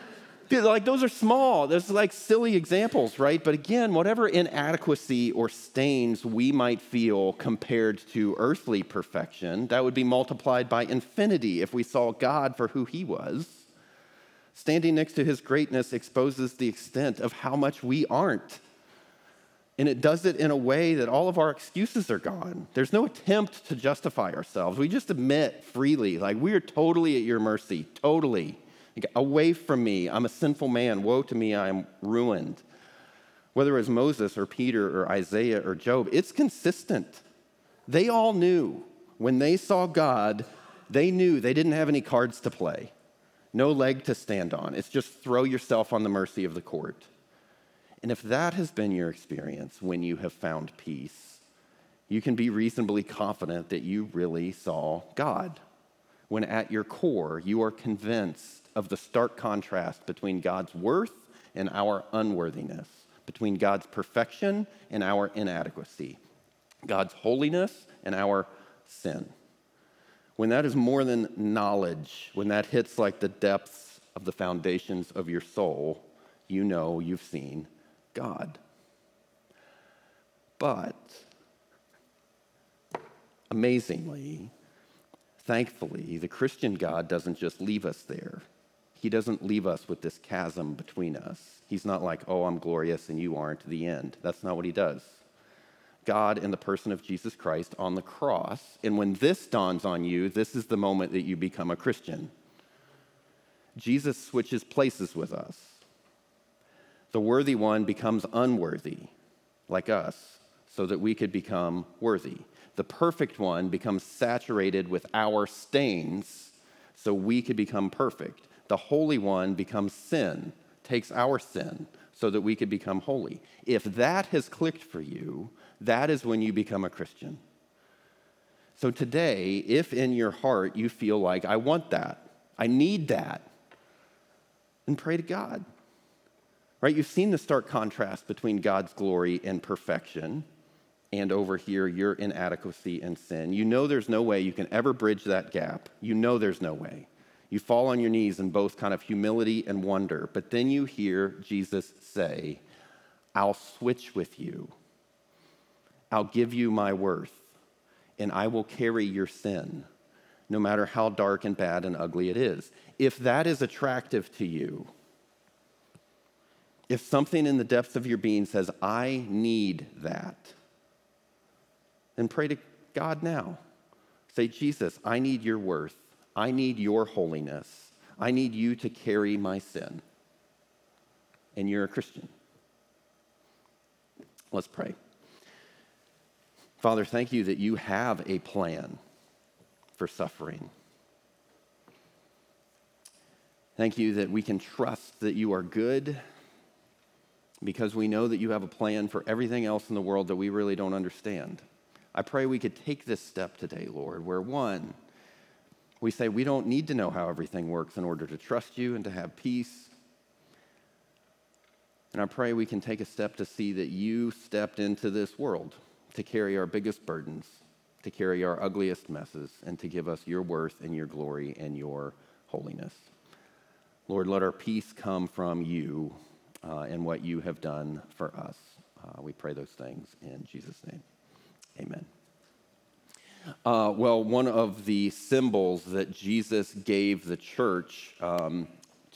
like, those are small. There's like silly examples, right? But again, whatever inadequacy or stains we might feel compared to earthly perfection, that would be multiplied by infinity if we saw God for who he was. Standing next to his greatness exposes the extent of how much we aren't. And it does it in a way that all of our excuses are gone. There's no attempt to justify ourselves. We just admit freely, like, we are totally at your mercy, totally. Like, Away from me, I'm a sinful man. Woe to me, I am ruined. Whether it was Moses or Peter or Isaiah or Job, it's consistent. They all knew when they saw God, they knew they didn't have any cards to play no leg to stand on. It's just throw yourself on the mercy of the court. And if that has been your experience when you have found peace, you can be reasonably confident that you really saw God. When at your core, you are convinced of the stark contrast between God's worth and our unworthiness, between God's perfection and our inadequacy, God's holiness and our sin when that is more than knowledge, when that hits like the depths of the foundations of your soul, you know you've seen God. But amazingly, thankfully, the Christian God doesn't just leave us there. He doesn't leave us with this chasm between us. He's not like, oh, I'm glorious and you aren't, the end. That's not what he does. God in the person of Jesus Christ on the cross. And when this dawns on you, this is the moment that you become a Christian. Jesus switches places with us. The worthy one becomes unworthy, like us, so that we could become worthy. The perfect one becomes saturated with our stains, so we could become perfect. The holy one becomes sin, takes our sin, so that we could become holy. If that has clicked for you, that is when you become a Christian. So today, if in your heart you feel like, I want that, I need that, then pray to God. Right? You've seen the stark contrast between God's glory and perfection, and over here, your inadequacy and sin. You know there's no way you can ever bridge that gap. You know there's no way. You fall on your knees in both kind of humility and wonder, but then you hear Jesus say, I'll switch with you. I'll give you my worth, and I will carry your sin, no matter how dark and bad and ugly it is. If that is attractive to you, if something in the depths of your being says, I need that, then pray to God now. Say, Jesus, I need your worth. I need your holiness. I need you to carry my sin. And you're a Christian. Let's pray. Father, thank you that you have a plan for suffering. Thank you that we can trust that you are good because we know that you have a plan for everything else in the world that we really don't understand. I pray we could take this step today, Lord, where one, we say we don't need to know how everything works in order to trust you and to have peace. And I pray we can take a step to see that you stepped into this world to carry our biggest burdens, to carry our ugliest messes, and to give us your worth and your glory and your holiness. Lord, let our peace come from you uh, and what you have done for us. Uh, we pray those things in Jesus' name. Amen. Uh, well, one of the symbols that Jesus gave the church um,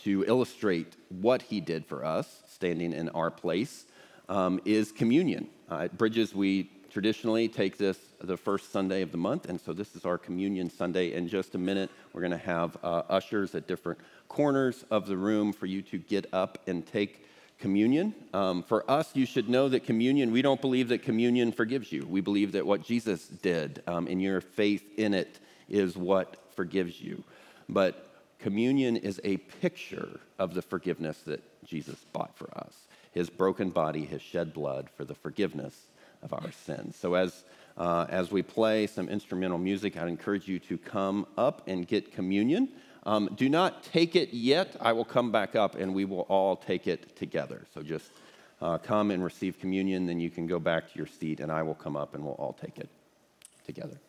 to illustrate what he did for us, standing in our place, um, is communion. Uh, at Bridges, we traditionally take this the first Sunday of the month, and so this is our communion Sunday. In just a minute, we're going to have uh, ushers at different corners of the room for you to get up and take communion. Um, for us, you should know that communion, we don't believe that communion forgives you. We believe that what Jesus did um, and your faith in it is what forgives you. But communion is a picture of the forgiveness that Jesus bought for us. His broken body, his shed blood for the forgiveness of our sins. So as uh, as we play some instrumental music, I'd encourage you to come up and get communion. Um, do not take it yet. I will come back up and we will all take it together. So just uh, come and receive communion, then you can go back to your seat and I will come up and we'll all take it together.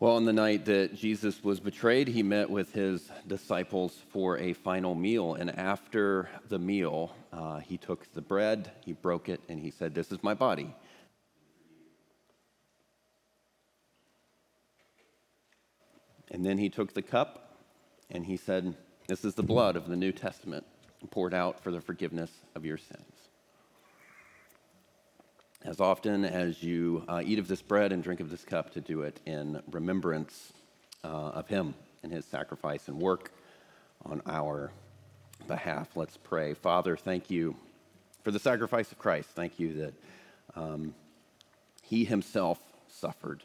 Well, on the night that Jesus was betrayed, he met with his disciples for a final meal. And after the meal, uh, he took the bread, he broke it, and he said, This is my body. And then he took the cup and he said, This is the blood of the New Testament poured out for the forgiveness of your sins. As often as you uh, eat of this bread and drink of this cup, to do it in remembrance uh, of him and his sacrifice and work on our behalf. Let's pray. Father, thank you for the sacrifice of Christ. Thank you that um, he himself suffered,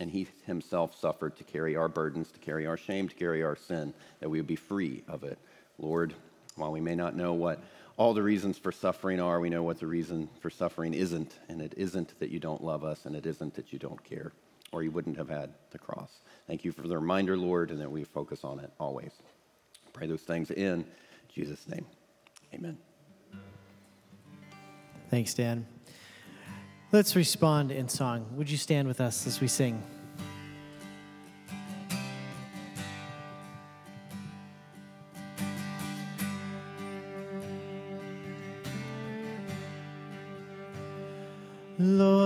and he himself suffered to carry our burdens, to carry our shame, to carry our sin, that we would be free of it. Lord, while we may not know what all the reasons for suffering are, we know what the reason for suffering isn't. And it isn't that you don't love us, and it isn't that you don't care, or you wouldn't have had the cross. Thank you for the reminder, Lord, and that we focus on it always. Pray those things in Jesus' name. Amen. Thanks, Dan. Let's respond in song. Would you stand with us as we sing? Lord.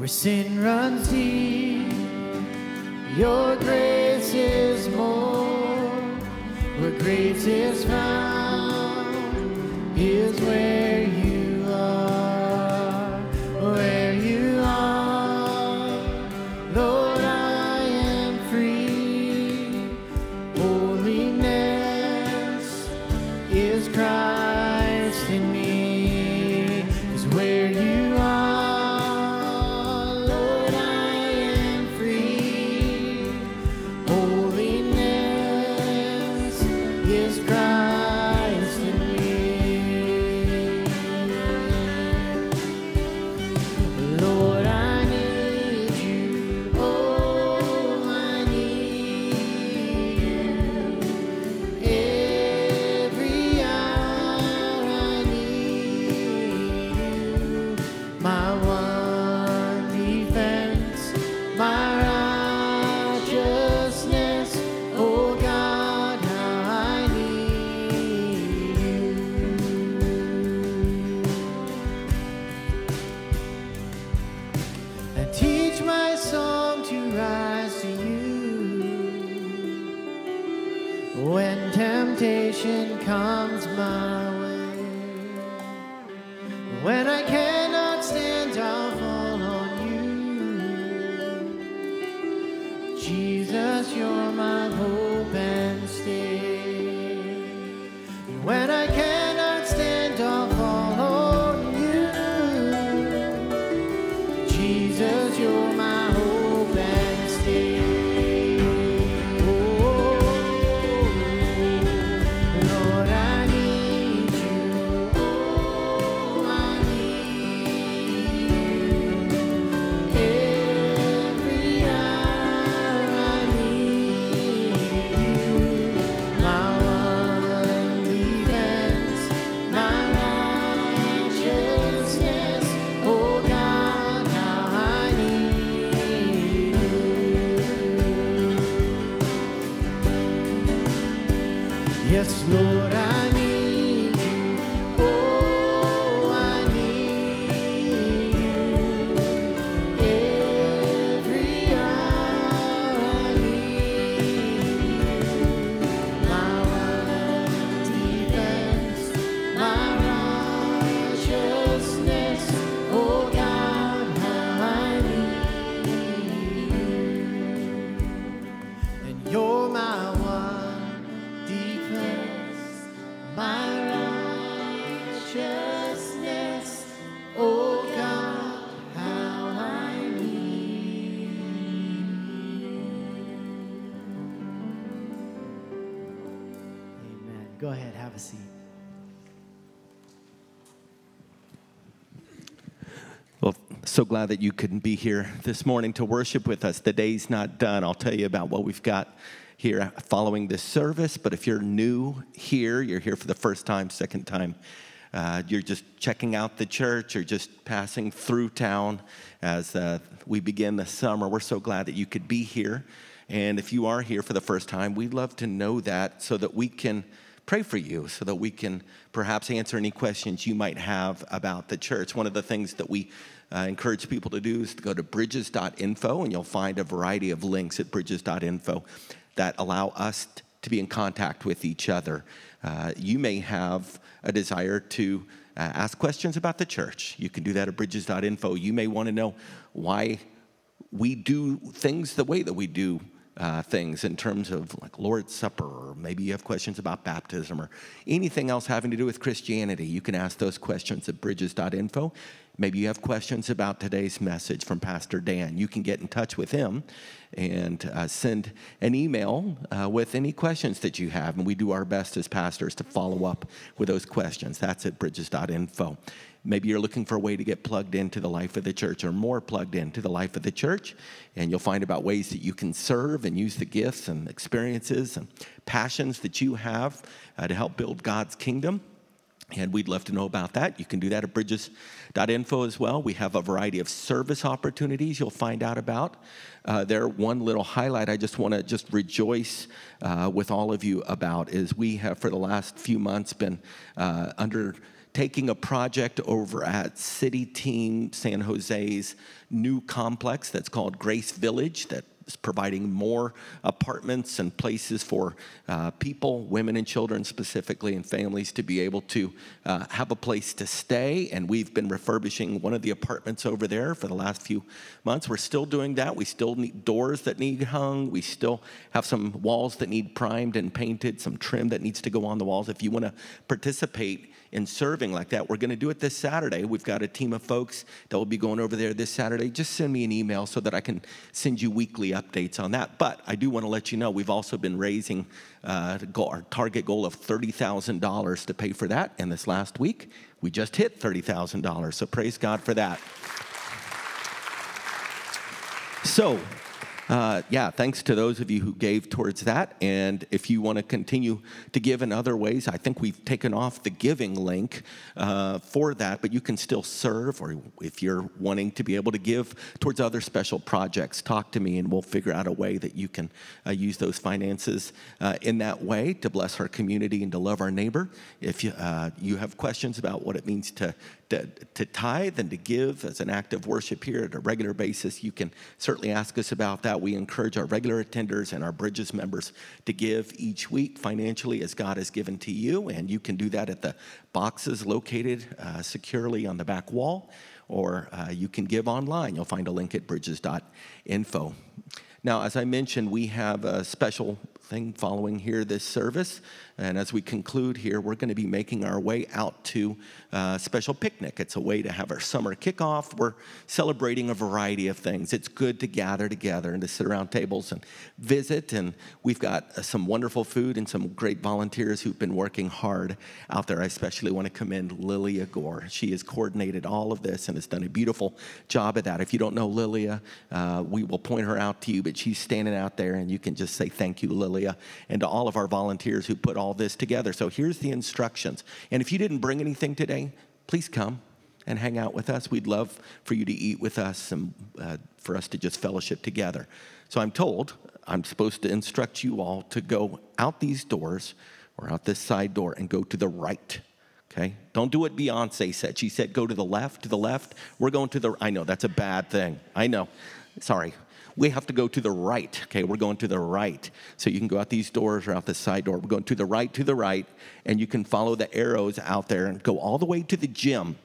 Where sin runs deep, your grace is more. Where grace is found is where. So glad that you couldn't be here this morning to worship with us. The day's not done. I'll tell you about what we've got here following this service. But if you're new here, you're here for the first time, second time, uh, you're just checking out the church or just passing through town as uh, we begin the summer, we're so glad that you could be here. And if you are here for the first time, we'd love to know that so that we can pray for you, so that we can perhaps answer any questions you might have about the church. One of the things that we uh, encourage people to do is to go to bridges.info, and you'll find a variety of links at bridges.info that allow us to be in contact with each other. Uh, you may have a desire to uh, ask questions about the church. You can do that at bridges.info. You may want to know why we do things the way that we do uh, things in terms of like Lord's Supper, or maybe you have questions about baptism or anything else having to do with Christianity. You can ask those questions at bridges.info. Maybe you have questions about today's message from Pastor Dan. You can get in touch with him and uh, send an email uh, with any questions that you have. And we do our best as pastors to follow up with those questions. That's at bridges.info. Maybe you're looking for a way to get plugged into the life of the church or more plugged into the life of the church. And you'll find about ways that you can serve and use the gifts and experiences and passions that you have uh, to help build God's kingdom. And we'd love to know about that. You can do that at bridges.info as well. We have a variety of service opportunities you'll find out about. Uh, there, one little highlight I just want to just rejoice uh, with all of you about is we have for the last few months been uh, under taking a project over at City Team San Jose's new complex that's called Grace Village that is providing more apartments and places for uh, people, women and children specifically, and families to be able to uh, have a place to stay. And we've been refurbishing one of the apartments over there for the last few months. We're still doing that. We still need doors that need hung. We still have some walls that need primed and painted, some trim that needs to go on the walls. If you want to participate, in serving like that. We're going to do it this Saturday. We've got a team of folks that will be going over there this Saturday. Just send me an email so that I can send you weekly updates on that. But I do want to let you know we've also been raising uh, our target goal of $30,000 to pay for that. And this last week, we just hit $30,000. So praise God for that. So, uh, yeah, thanks to those of you who gave towards that. And if you want to continue to give in other ways, I think we've taken off the giving link uh, for that, but you can still serve, or if you're wanting to be able to give towards other special projects, talk to me and we'll figure out a way that you can uh, use those finances uh, in that way to bless our community and to love our neighbor. If you, uh, you have questions about what it means to to, to tithe and to give as an act of worship here at a regular basis, you can certainly ask us about that. We encourage our regular attenders and our Bridges members to give each week financially as God has given to you. And you can do that at the boxes located uh, securely on the back wall, or uh, you can give online. You'll find a link at bridges.info. Now, as I mentioned, we have a special thing following here this service. And as we conclude here, we're going to be making our way out to a special picnic. It's a way to have our summer kickoff. We're celebrating a variety of things. It's good to gather together and to sit around tables and visit. And we've got uh, some wonderful food and some great volunteers who've been working hard out there. I especially want to commend Lilia Gore. She has coordinated all of this and has done a beautiful job at that. If you don't know Lilia, uh, we will point her out to you, but she's standing out there and you can just say thank you, Lilia, and to all of our volunteers who put all this together. So here's the instructions. And if you didn't bring anything today, please come and hang out with us. We'd love for you to eat with us and uh, for us to just fellowship together. So I'm told I'm supposed to instruct you all to go out these doors or out this side door and go to the right. Okay? Don't do what Beyonce said. She said, go to the left, to the left. We're going to the, I know, that's a bad thing. I know. Sorry we have to go to the right. Okay, we're going to the right. So you can go out these doors or out the side door. We're going to the right, to the right, and you can follow the arrows out there and go all the way to the gym.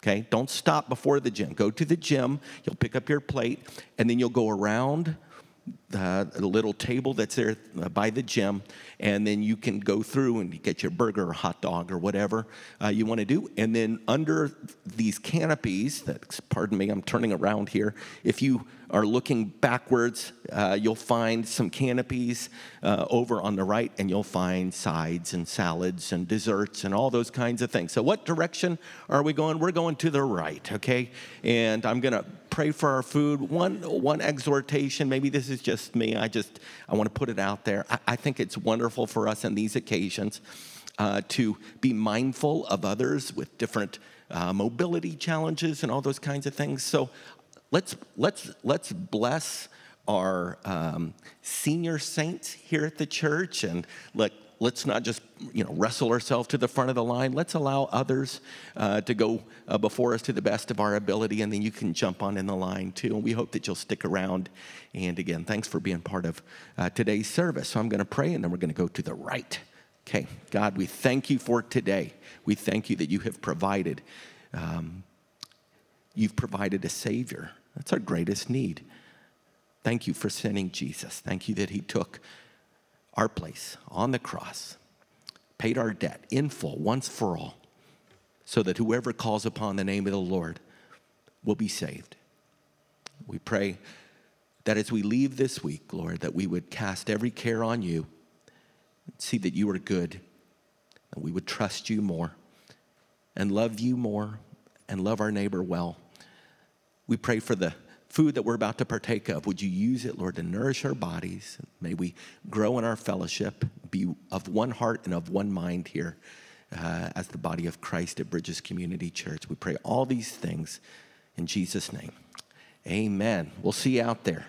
Okay, don't stop before the gym. Go to the gym, you'll pick up your plate, and then you'll go around the, little table that's there uh, by the gym, and then you can go through and get your burger or hot dog or whatever uh, you want to do. And then under these canopies, that, pardon me, I'm turning around here. If you are looking backwards, uh, you'll find some canopies uh, over on the right, and you'll find sides and salads and desserts and all those kinds of things. So, what direction are we going? We're going to the right, okay? And I'm going to pray for our food. One, one exhortation, maybe this is just me, I just, I want to put it out there. I, I think it's wonderful for us on these occasions uh, to be mindful of others with different uh, mobility challenges and all those kinds of things. So let's let's let's bless our um, senior saints here at the church and let let's not just you know wrestle ourselves to the front of the line. Let's allow others uh, to go uh, before us to the best of our ability and then you can jump on in the line too. And we hope that you'll stick around. And again thanks for being part of uh, today's service. So i'm going to pray and then we're going to go to the right. Okay god we thank you for today. We thank you that you have provided um, you've provided a savior. That's our greatest need. Thank you for sending jesus. Thank you that he took our place on the cross, paid our debt in full once for all, so that whoever calls upon the name of the Lord will be saved. We pray that as we leave this week, Lord, that we would cast every care on you, see that you are good, and we would trust you more, and love you more, and love our neighbor well. We pray for the food that we're about to partake of, would you use it, Lord, to nourish our bodies? May we grow in our fellowship, be of one heart and of one mind here uh, as the body of Christ at Bridges Community Church. We pray all these things in Jesus' name. Amen. We'll see you out there.